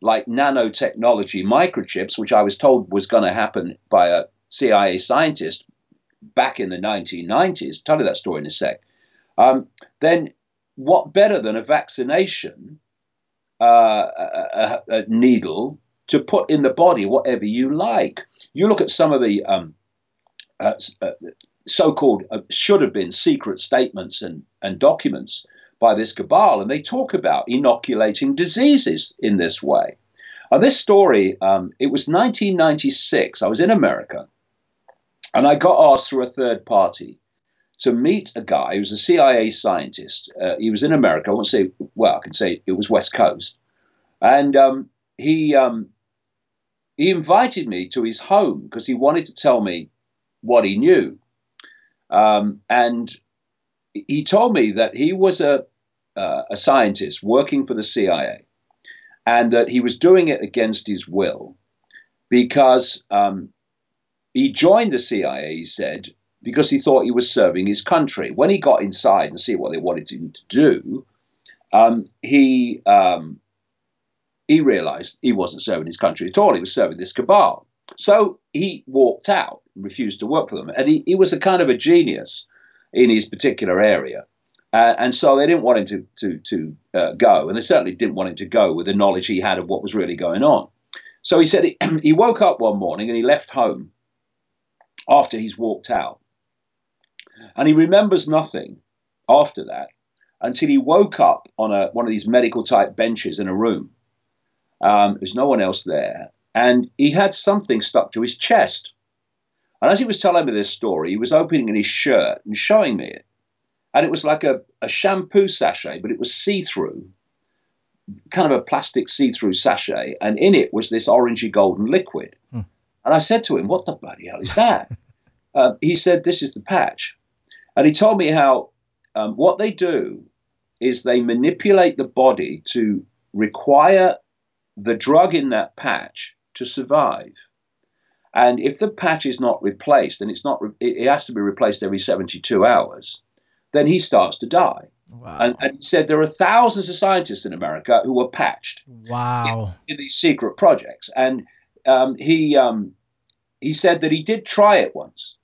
like nanotechnology microchips, which I was told was going to happen by a CIA scientist back in the 1990s. I'll tell you that story in a sec. Um, then, what better than a vaccination uh, a, a, needle to put in the body whatever you like? You look at some of the um, uh, uh, so-called uh, should have been secret statements and, and documents by this cabal, and they talk about inoculating diseases in this way. Now, this story, um, it was 1996. I was in America, and I got asked through a third party to meet a guy who was a CIA scientist. Uh, he was in America. I won't say, well, I can say it was West Coast, and um, he um, he invited me to his home because he wanted to tell me what he knew, um, and he told me that he was a uh, a scientist working for the CIA, and that he was doing it against his will because um, he joined the CIA. He said because he thought he was serving his country. When he got inside and see what they wanted him to do, um, he um, he realized he wasn't serving his country at all. He was serving this cabal. So he walked out, refused to work for them. And he, he was a kind of a genius in his particular area. Uh, and so they didn't want him to, to, to uh, go. And they certainly didn't want him to go with the knowledge he had of what was really going on. So he said he, <clears throat> he woke up one morning and he left home after he's walked out. And he remembers nothing after that until he woke up on a, one of these medical type benches in a room. Um, there's no one else there. And he had something stuck to his chest. And as he was telling me this story, he was opening his shirt and showing me it. And it was like a, a shampoo sachet, but it was see through, kind of a plastic see through sachet. And in it was this orangey golden liquid. Hmm. And I said to him, What the bloody hell is that? <laughs> uh, he said, This is the patch. And he told me how um, what they do is they manipulate the body to require the drug in that patch to survive. And if the patch is not replaced, and it's not, it has to be replaced every 72 hours, then he starts to die. Wow. And, and, he said there are thousands of scientists in America who were patched. Wow. In, in these secret projects, and um, he um, he said that he did try it once.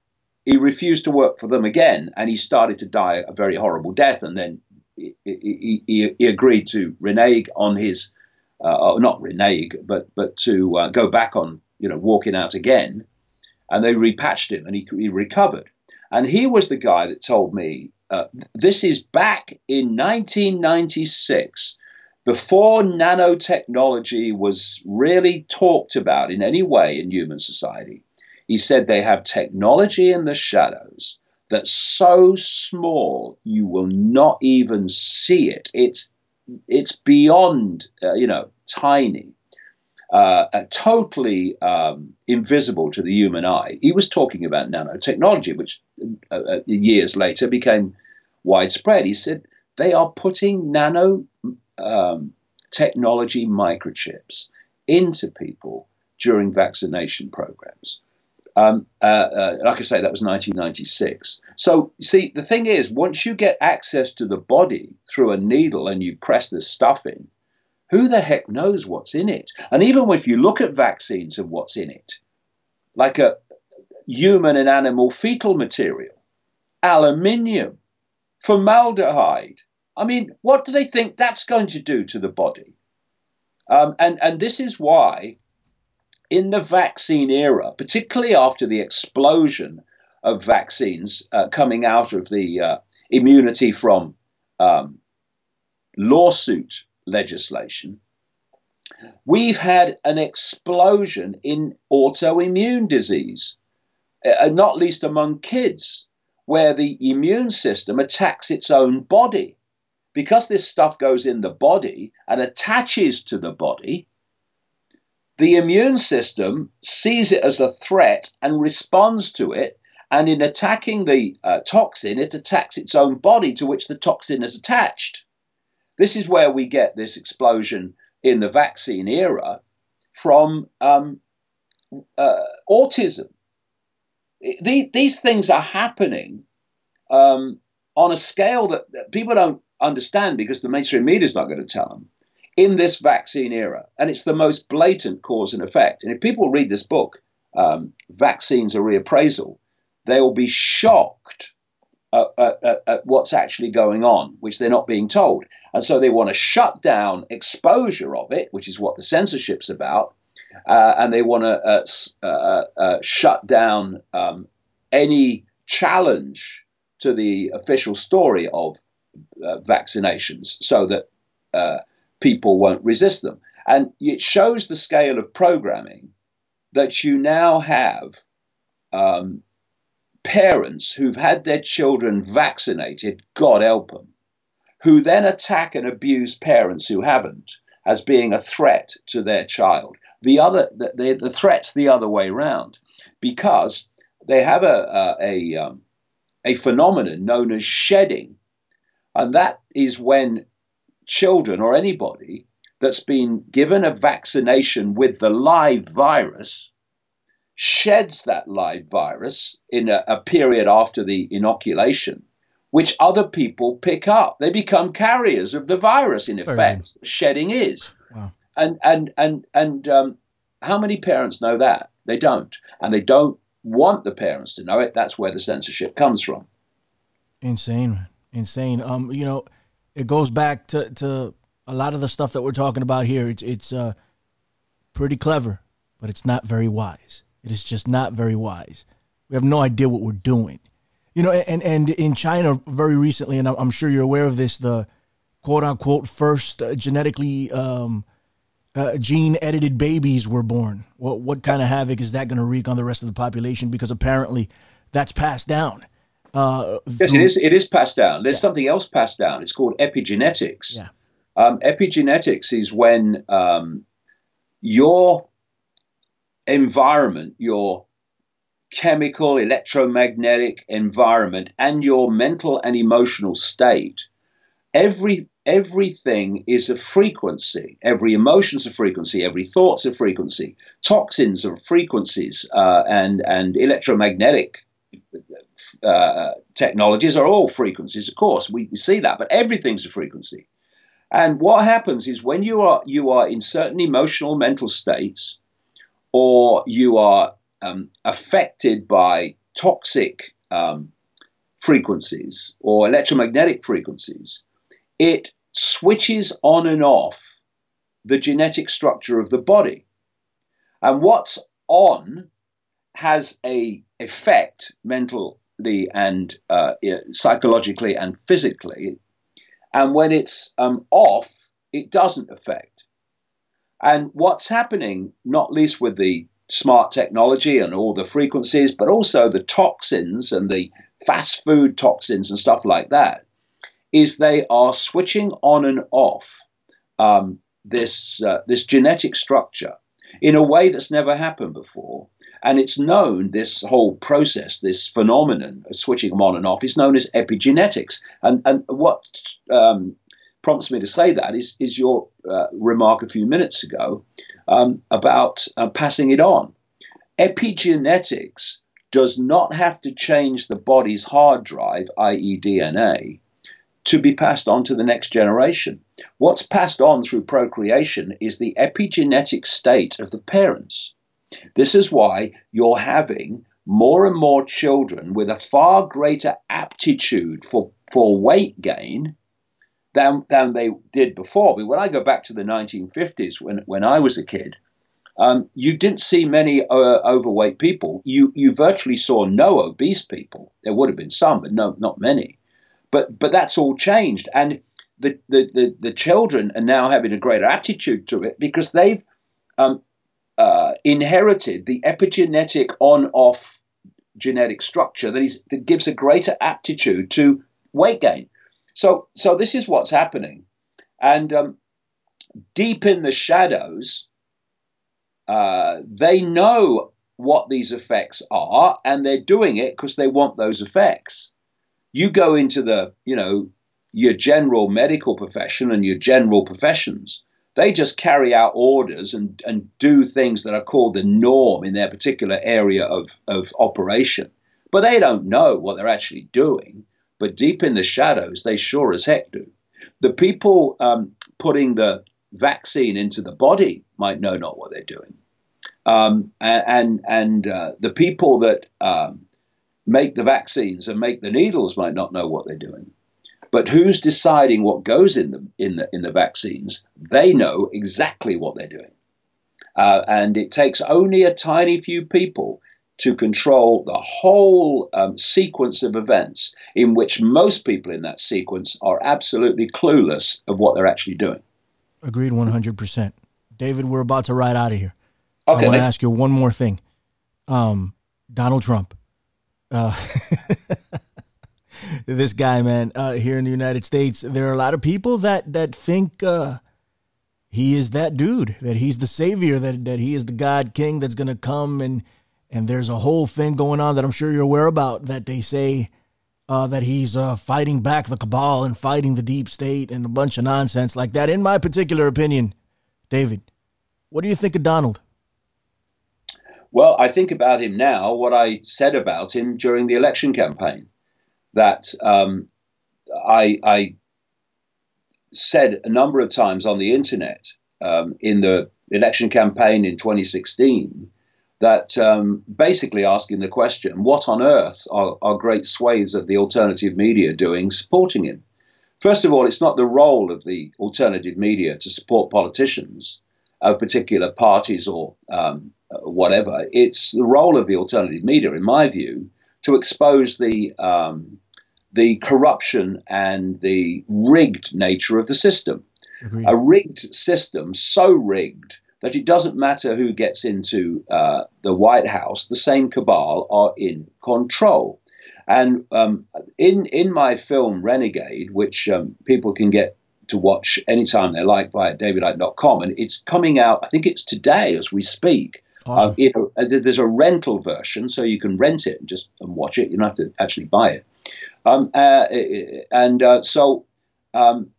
He refused to work for them again, and he started to die a very horrible death. And then he, he, he, agreed to renege on his uh, not renege, but but to uh, go back on you know walking out again, and they repatched him and he, he recovered. And he was the guy that told me uh, this is back in 1996, before nanotechnology was really talked about in any way in human society. He said they have technology in the shadows that's so small you will not even see it. It's it's beyond, uh, you know, tiny, uh, totally um, invisible to the human eye. He was talking about nanotechnology, which uh, uh, years later became widespread. He said they are putting nano um, technology microchips into people during vaccination programs. Um, uh, uh, like I say, that was 1996. So, see, the thing is, once you get access to the body through a needle and you press this stuff in, who the heck knows what's in it? And even if you look at vaccines and what's in it, like a human and animal fetal material, aluminium, formaldehyde. I mean, what do they think that's going to do to the body? Um, and, and this is why in the vaccine era, particularly after the explosion of vaccines uh, coming out of the uh, immunity from um, lawsuit legislation, we've had an explosion in autoimmune disease, uh, not least among kids, where the immune system attacks its own body. Because this stuff goes in the body and attaches to the body, the immune system sees it as a threat and responds to it. And in attacking the uh, toxin, it attacks its own body to which the toxin is attached. This is where we get this explosion in the vaccine era from um, uh, autism. The, these things are happening um, on a scale that, that, people don't understand because the mainstream media is not going to tell them in this vaccine era. And it's the most blatant cause and effect. And if people read this book, um, Vaccines a Reappraisal, they will be shocked at, at, at, what's actually going on, which they're not being told. And so they want to shut down exposure of it, which is what the censorship's about. Uh, and they want to uh, uh, uh, shut down um, any challenge to the official story of uh, vaccinations so that uh, people won't resist them. And it shows the scale of programming that you now have um, parents who've had their children vaccinated, God help them, who then attack and abuse parents who haven't as being a threat to their child. The other, the, the threat's the other way around because they have a, a, a, um, a phenomenon known as shedding. And that is when children or anybody that's been given a vaccination with the live virus sheds that live virus in a, a, period after the inoculation, which other people pick up. They become carriers of the virus, in effect. Shedding is. Wow. And and and and um, how many parents know that? They don't. And they don't want the parents to know it. That's where the censorship comes from. Insane. Insane. Um, you know, it goes back to, to a lot of the stuff that we're talking about here. It's it's uh pretty clever, but it's not very wise. It is just not very wise. We have no idea what we're doing. You know, and and in China very recently, and I'm sure you're aware of this, the quote unquote first uh, genetically um, uh, gene edited babies were born. What what kind of havoc is that going to wreak on the rest of the population? Because apparently, that's passed down. Uh, yes, it is. It is passed down. There's yeah. something else passed down. It's called epigenetics. Yeah. Um, epigenetics is when um, your environment, your chemical, electromagnetic environment, and your mental and emotional state, every everything is a frequency. Every emotion's a frequency. Every thought's a frequency. Toxins are frequencies, uh, and and electromagnetic uh, technologies are all frequencies. Of course, we, we see that, but everything's a frequency. And what happens is when you are you are in certain emotional mental states, or you are um, affected by toxic um, frequencies or electromagnetic frequencies, it switches on and off the genetic structure of the body. And what's on has a effect mentally and uh, psychologically and physically. And when it's um, off, it doesn't affect. And what's happening, not least with the smart technology and all the frequencies, but also the toxins and the fast food toxins and stuff like that, is they are switching on and off um, this uh, this genetic structure in a way that's never happened before. And it's known, this whole process, this phenomenon of switching them on and off, is known as epigenetics. And, and what um, prompts me to say that is, is your uh, remark a few minutes ago um, about uh, passing it on. Epigenetics does not have to change the body's hard drive, i.e., DNA, to be passed on to the next generation. What's passed on through procreation is the epigenetic state of the parents. This is why you're having more and more children with a far greater aptitude for, for weight gain than, than they did before. But when I go back to the 1950s, when, when I was a kid, um, you didn't see many uh, overweight people. You, you virtually saw no obese people. There would have been some, but no, not many. But, but that's all changed. And the, the, the, the children are now having a greater aptitude to it because they've um, uh, inherited the epigenetic on off genetic structure that, is, that gives a greater aptitude to weight gain. So, so this is what's happening. And um, deep in the shadows, uh, they know what these effects are, and they're doing it because they want those effects. You go into the, you know, your general medical profession and your general professions, they just carry out orders and, and do things that are called the norm in their particular area of, of operation. But they don't know what they're actually doing. But deep in the shadows, they sure as heck do. The people um, putting the vaccine into the body might know not what they're doing. Um, and and uh, the people that um, make the vaccines and make the needles might not know what they're doing. But who's deciding what goes in the in the in the vaccines? They know exactly what they're doing, uh, and it takes only a tiny few people to control the whole um, sequence of events in which most people in that sequence are absolutely clueless of what they're actually doing. Agreed 100%. David, we're about to ride out of here. Okay, I want to ask you one more thing. Um, Donald Trump. Uh, <laughs> this guy, man, uh, here in the United States, there are a lot of people that that think uh, he is that dude, that he's the savior, that that he is the God King that's gonna come and and there's a whole thing going on that I'm sure you're aware about that they say uh, that he's uh, fighting back the cabal and fighting the deep state and a bunch of nonsense like that. In my particular opinion, David, what do you think of Donald? Well, I think about him now what I said about him during the election campaign that um, I, I, said a number of times on the internet um, in the election campaign in 2016 that um, basically asking the question, what on earth are, are great swathes of the alternative media doing supporting him? First of all, it's not the role of the alternative media to support politicians of particular parties or um, whatever. It's the role of the alternative media, in my view, to expose the um, the corruption and the rigged nature of the system. Agreed. A rigged system, so rigged that it doesn't matter who gets into uh, the White House, the same cabal are in control. And um, in in my film Renegade, which um, people can get to watch anytime they like via davidicke.com, and it's coming out. I think it's today as we speak. Awesome. Uh, you know, there's a rental version, so you can rent it and just and watch it. You don't have to actually buy it. Um, uh, and uh, so um,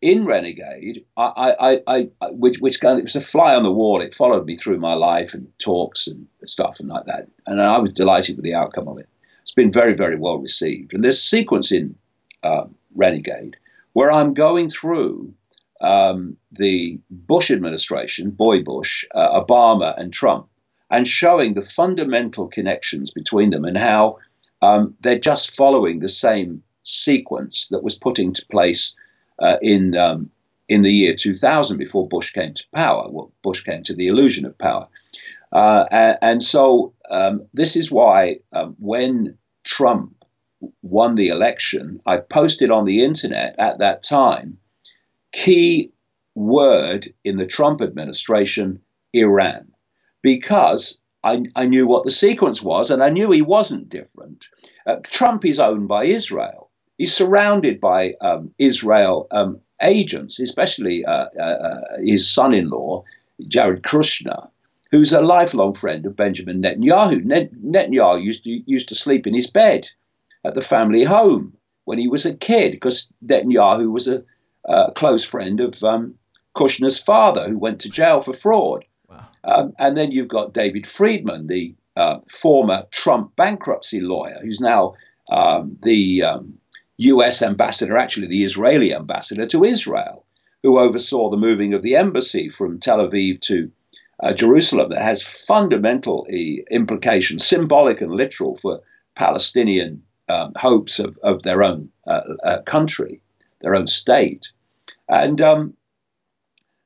in Renegade, I, I, I, I, which, which kind of, it was a fly on the wall. It followed me through my life and talks and stuff and like that. And I was delighted with the outcome of it. It's been very, very well received. And there's a sequence in um, Renegade where I'm going through um, the Bush administration, Boy Bush, uh, Obama, and Trump, and showing the fundamental connections between them and how um, they're just following the same sequence that was put into place uh, in um, in the year 2000 before Bush came to power. Well, Bush came to the illusion of power, uh, and, and, so um, this is why um, when Trump won the election, I posted on the internet at that time key word in the Trump administration Iran because I, I, knew what the sequence was, and I knew he wasn't different. Uh, Trump is owned by Israel. He's surrounded by um, Israel um, agents, especially uh, uh, uh, his son in law, Jared Kushner, who's a lifelong friend of Benjamin Netanyahu. Net- Netanyahu used to, used to sleep in his bed at the family home when he was a kid because Netanyahu was a close friend of um, Kushner's father, who went to jail for fraud. Um, and then you've got David Friedman, the uh, former Trump bankruptcy lawyer, who's now um, the um, US ambassador, actually the Israeli ambassador to Israel, who oversaw the moving of the embassy from Tel Aviv to uh, Jerusalem that has fundamental implications, symbolic and literal, for Palestinian um, hopes of, of their own uh, uh, country, their own state. And um,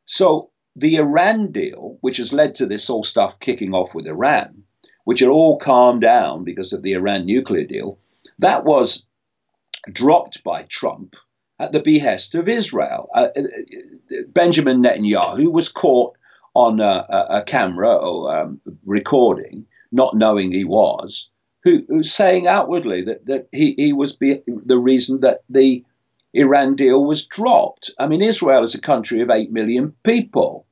so the Iran deal, which has led to this whole stuff kicking off with Iran, which had all calmed down because of the Iran nuclear deal, that was dropped by Trump at the behest of Israel. Uh, uh Benjamin Netanyahu was caught on a, a camera or um, recording, not knowing he was, who, was saying outwardly that, that he, he was be, the reason that the Iran deal was dropped. I mean, Israel is a country of 8 million people,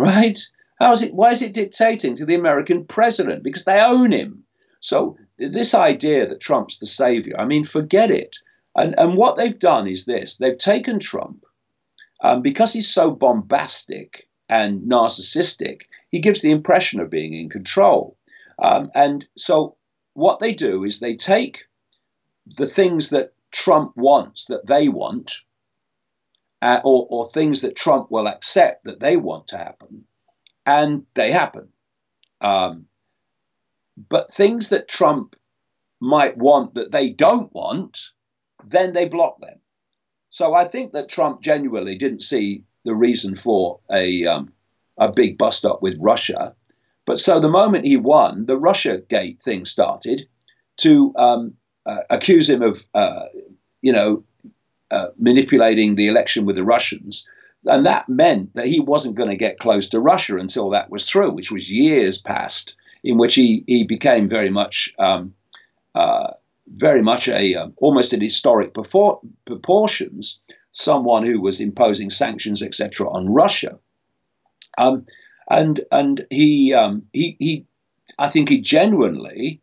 right? How is it, why is it dictating to the American president? Because they own him. So, this idea that Trump's the savior, I mean, forget it. And, and what they've done is this they've taken Trump um, because he's so bombastic and narcissistic, he gives the impression of being in control. Um, and so what they do is they take the things that Trump wants that they want, uh, or, or things that Trump will accept that they want to happen, and they happen. Um, but things that Trump might want that they don't want, then they block them. So I think that Trump genuinely didn't see the reason for a um, a big bust up with Russia. But so the moment he won, the Russia Gate thing started to um, uh, accuse him of, uh, you know, uh, manipulating the election with the Russians. And that meant that he wasn't going to get close to Russia until that was through, which was years past, in which he, he became very much um, uh, very much a um, almost in historic proportions someone who was imposing sanctions etc on Russia. Um, and and he um, he he I think he genuinely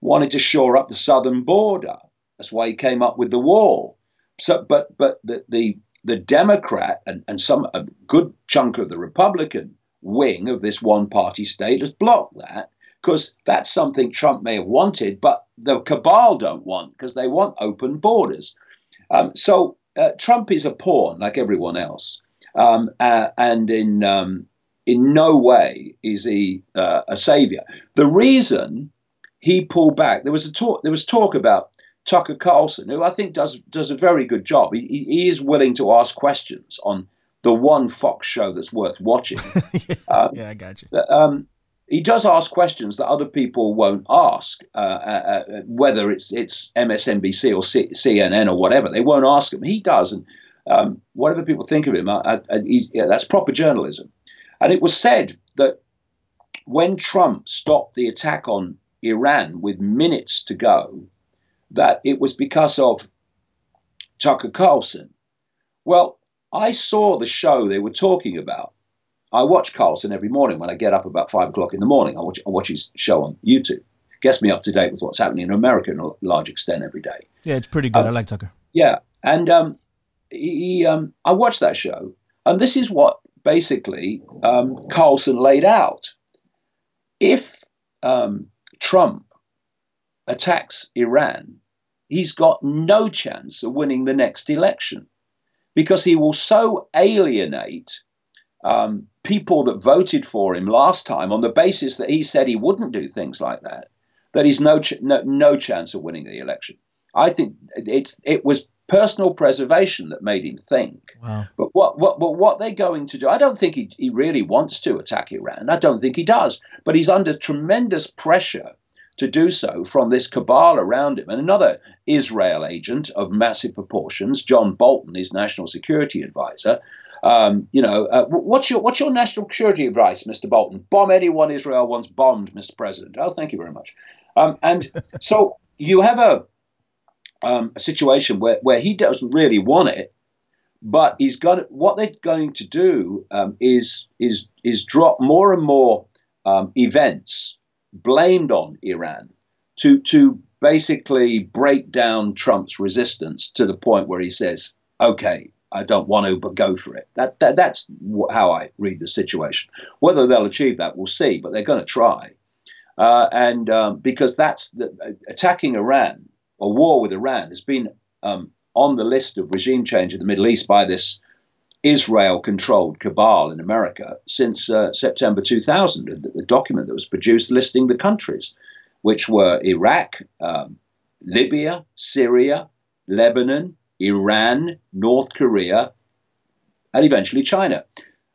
wanted to shore up the southern border. That's why he came up with the wall so but but the the, the Democrat and, and some a good chunk of the Republican wing of this one party state has blocked that because that's something Trump may have wanted, but the cabal don't want because they want open borders. Um, so uh, Trump is a pawn like everyone else, um, uh, and in um, in no way is he uh, a savior? The reason he pulled back, there was a talk. There was talk about Tucker Carlson, who I think does does a very good job. He, he is willing to ask questions on the one Fox show that's worth watching. <laughs> yeah, um, yeah, I got you. Um, he does ask questions that other people won't ask, uh, uh, uh whether it's it's MSNBC or C- CNN or whatever. They won't ask him. He does, and um, whatever people think of him, uh, uh, yeah, that's proper journalism. And it was said that when Trump stopped the attack on Iran with minutes to go, that it was because of Tucker Carlson. Well, I saw the show they were talking about. I watch Carlson every morning when I get up about five o'clock in the morning. I watch, I watch his show on YouTube. Gets me up to date with what's happening in America in a large extent every day. Yeah, it's pretty good. Um, I like Tucker. Yeah, and um, he, um, I watched that show, and this is what basically um, Carlson laid out. If um, Trump attacks Iran, he's got no chance of winning the next election because he will so alienate um, people that voted for him last time on the basis that he said he wouldn't do things like that, that he's no, ch- no, no chance of winning the election. I think it's it was personal preservation that made him think. Wow. But what what but what they're going to do? I don't think he, he really wants to attack Iran. I don't think he does. But he's under tremendous pressure to do so from this cabal around him. And another Israel agent of massive proportions, John Bolton, his national security advisor. Um, you know, uh, what's your what's your national security advice, Mr. Bolton? Bomb anyone Israel wants bombed, Mr. President. Oh, thank you very much. Um, and <laughs> so you have a um, a situation where, where he doesn't really want it, but he's got what they're going to do um, is is is drop more and more um, events blamed on Iran to to basically break down Trump's resistance to the point where he says, "Okay, I don't want to, but go for it." That, that that's how I read the situation. Whether they'll achieve that, we'll see, but they're going to try. Uh, and um, because that's the, attacking Iran, a war with Iran, has been um, on the list of regime change in the Middle East by this Israel controlled cabal in America since uh, September 2000. The, the, document that was produced listing the countries, which were Iraq, um, Libya, Syria, Lebanon, Iran, North Korea, and eventually China.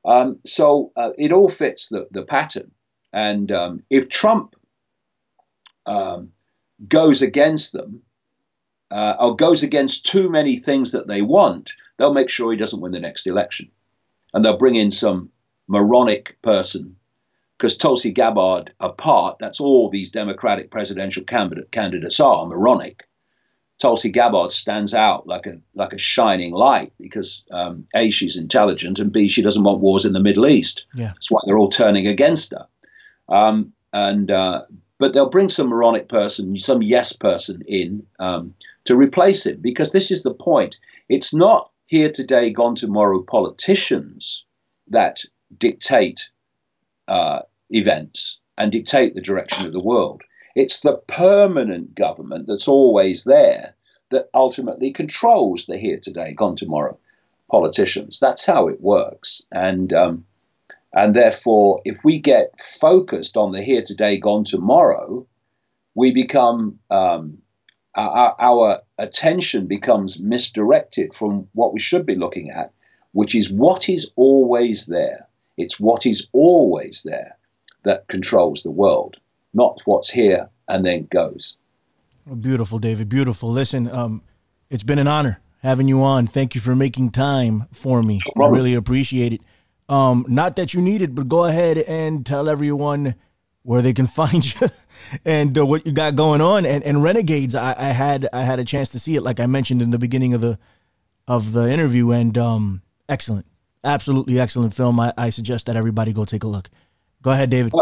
Um, so uh, it all fits the, the pattern. And um, if Trump um, goes against them, uh, or goes against too many things that they want, they'll make sure he doesn't win the next election. And they'll bring in some moronic person. Because Tulsi Gabbard apart, that's all these Democratic presidential candidate, candidates are moronic. Tulsi Gabbard stands out like a like a shining light because um, a she's intelligent and b she doesn't want wars in the Middle East. Yeah. That's why they're all turning against her. Um, and uh, but they'll bring some moronic person, some yes person in um, to replace him because this is the point. It's not here today, gone tomorrow politicians that dictate uh, events and dictate the direction of the world. It's the permanent government that's always there that ultimately controls the here today, gone tomorrow politicians. That's how it works. And um, and therefore, if we get focused on the here today, gone tomorrow, we become um, our, our attention becomes misdirected from what we should be looking at, which is what is always there. It's what is always there that controls the world, not what's here and then goes. Beautiful, David. Beautiful. Listen, um, it's been an honor having you on. Thank you for making time for me. No I really appreciate it. Um, not that you need it, but go ahead and tell everyone where they can find <laughs> you and uh, what you got going on. And, and Renegades, I, I, had I had a chance to see it, like I mentioned in the beginning of the of the interview, and um, excellent, absolutely excellent film. I, I suggest that everybody go take a look. Go ahead, David.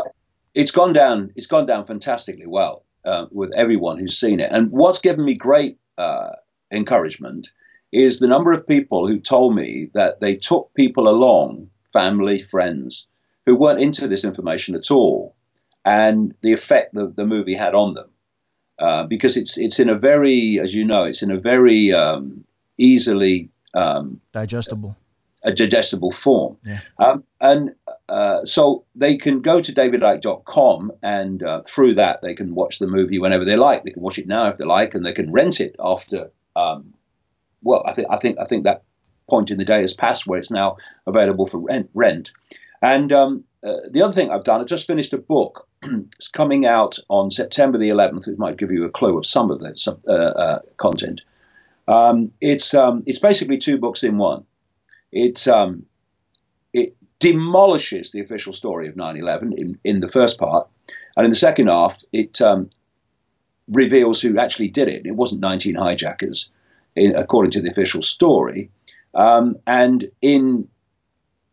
It's gone down. It's gone down fantastically well uh, with everyone who's seen it. And what's given me great uh, encouragement is the number of people who told me that they took people along, family, friends, who weren't into this information at all and the effect that the movie had on them. Uh, because it's it's in a very, as you know, it's in a very um, easily um, digestible a digestible form. Yeah. Um, and uh, so they can go to davidicke.com and uh, through that they can watch the movie whenever they like. They can watch it now if they like, and they can rent it after. Um, well, I think I think I think that point in the day has passed where it's now available for rent. rent. And um, uh, the other thing I've done, I've just finished a book. <clears throat> it's coming out on September the 11th, which might give you a clue of some of the uh, uh, content. Um, it's um, it's basically two books in one. It um, it demolishes the official story of 9/11 in, in the first part, and in the second half, it um, reveals who actually did it. It wasn't 19 hijackers, in, according to the official story. Um, and in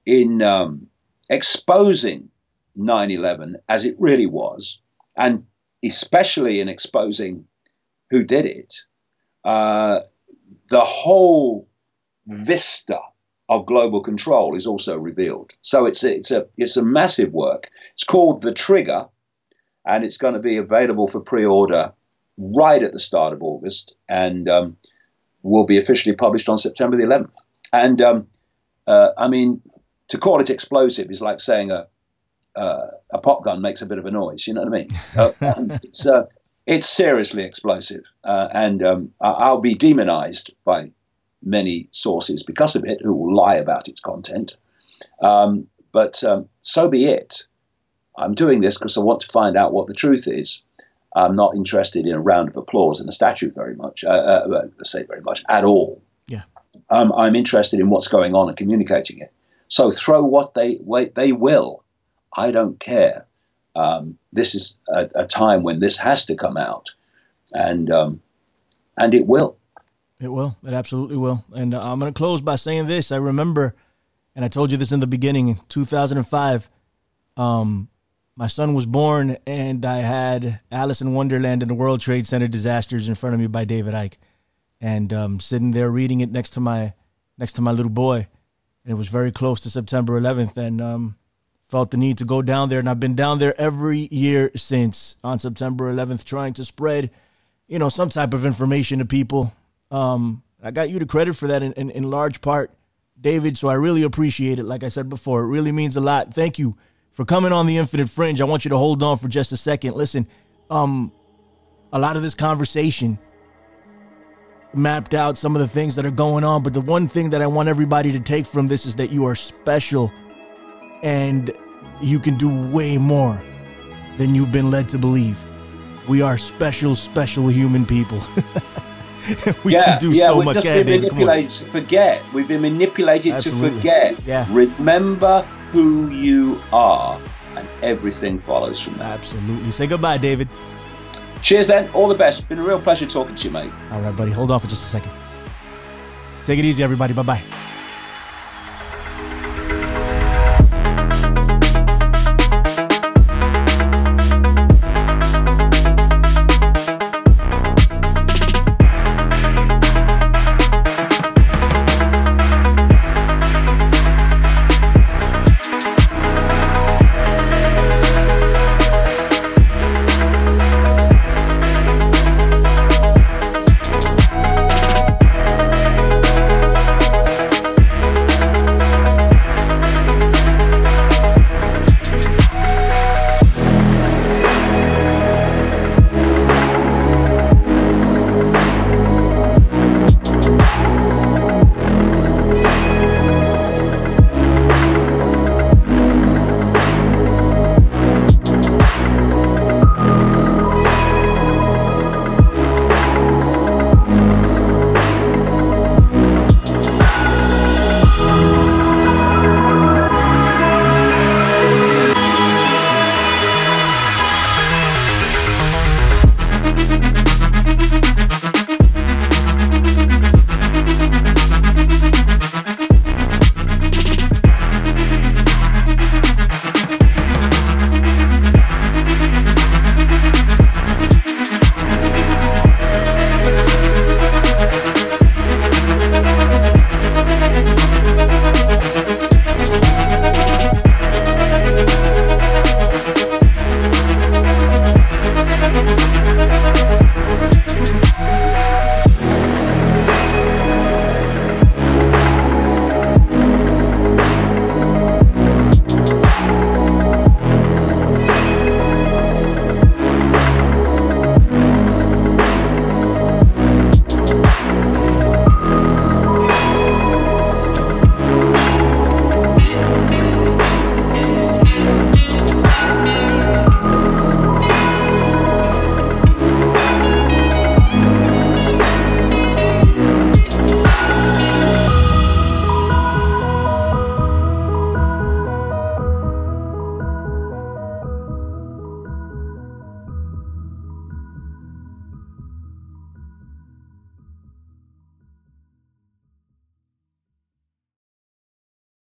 in exposing 9/11 as it really was, and especially in exposing who did it, uh, the whole vista of global control is also revealed. So it's a, it's a it's a massive work. It's called The Trigger, and it's going to be available for pre-order right at the start of August, and um, will be officially published on September the 11th. And um, uh, I mean, to call it explosive is like saying a uh, a pop gun makes a bit of a noise. You know what I mean? <laughs> uh, it's uh, it's seriously explosive, uh, and um, I'll be demonized by many sources because of it who will lie about its content. Um, but um, so be it. I'm doing this because I want to find out what the truth is. I'm not interested in a round of applause and a statue very much. Uh, uh, I say very much at all. Yeah. Um, I'm interested in what's going on and communicating it. So throw what they they will. I don't care. Um, this is a, a, time when this has to come out, and um, and it will. It will. It absolutely will. And uh, I'm going to close by saying this. I remember, and I told you this in the beginning, in 2005. Um, my son was born, and I had Alice in Wonderland and the World Trade Center disasters in front of me by David Icke, and um, sitting there reading it next to my next to my little boy and it was very close to September 11th, and um, felt the need to go down there, and I've been down there every year since on September 11th, trying to spread, you know, some type of information to people. Um, I got you the credit for that in, in, in large part, David. So I really appreciate it. Like I said before, it really means a lot. Thank you for coming on the Infinite Fringe. I want you to hold on for just a second. Listen, um, a lot of this conversation mapped out some of the things that are going on. But the one thing that I want everybody to take from this is that you are special and you can do way more than you've been led to believe. We are special, special human people. <laughs> we yeah, can do yeah, so we've much. just been David, come on. manipulated to forget. We've been manipulated Absolutely. to forget. Yeah. Remember who you are, and everything follows from that. Absolutely. Say goodbye, David. Cheers, then. All the best. Been a real pleasure talking to you, mate. All right, buddy. Hold on for just a second. Take it easy, everybody. Bye bye.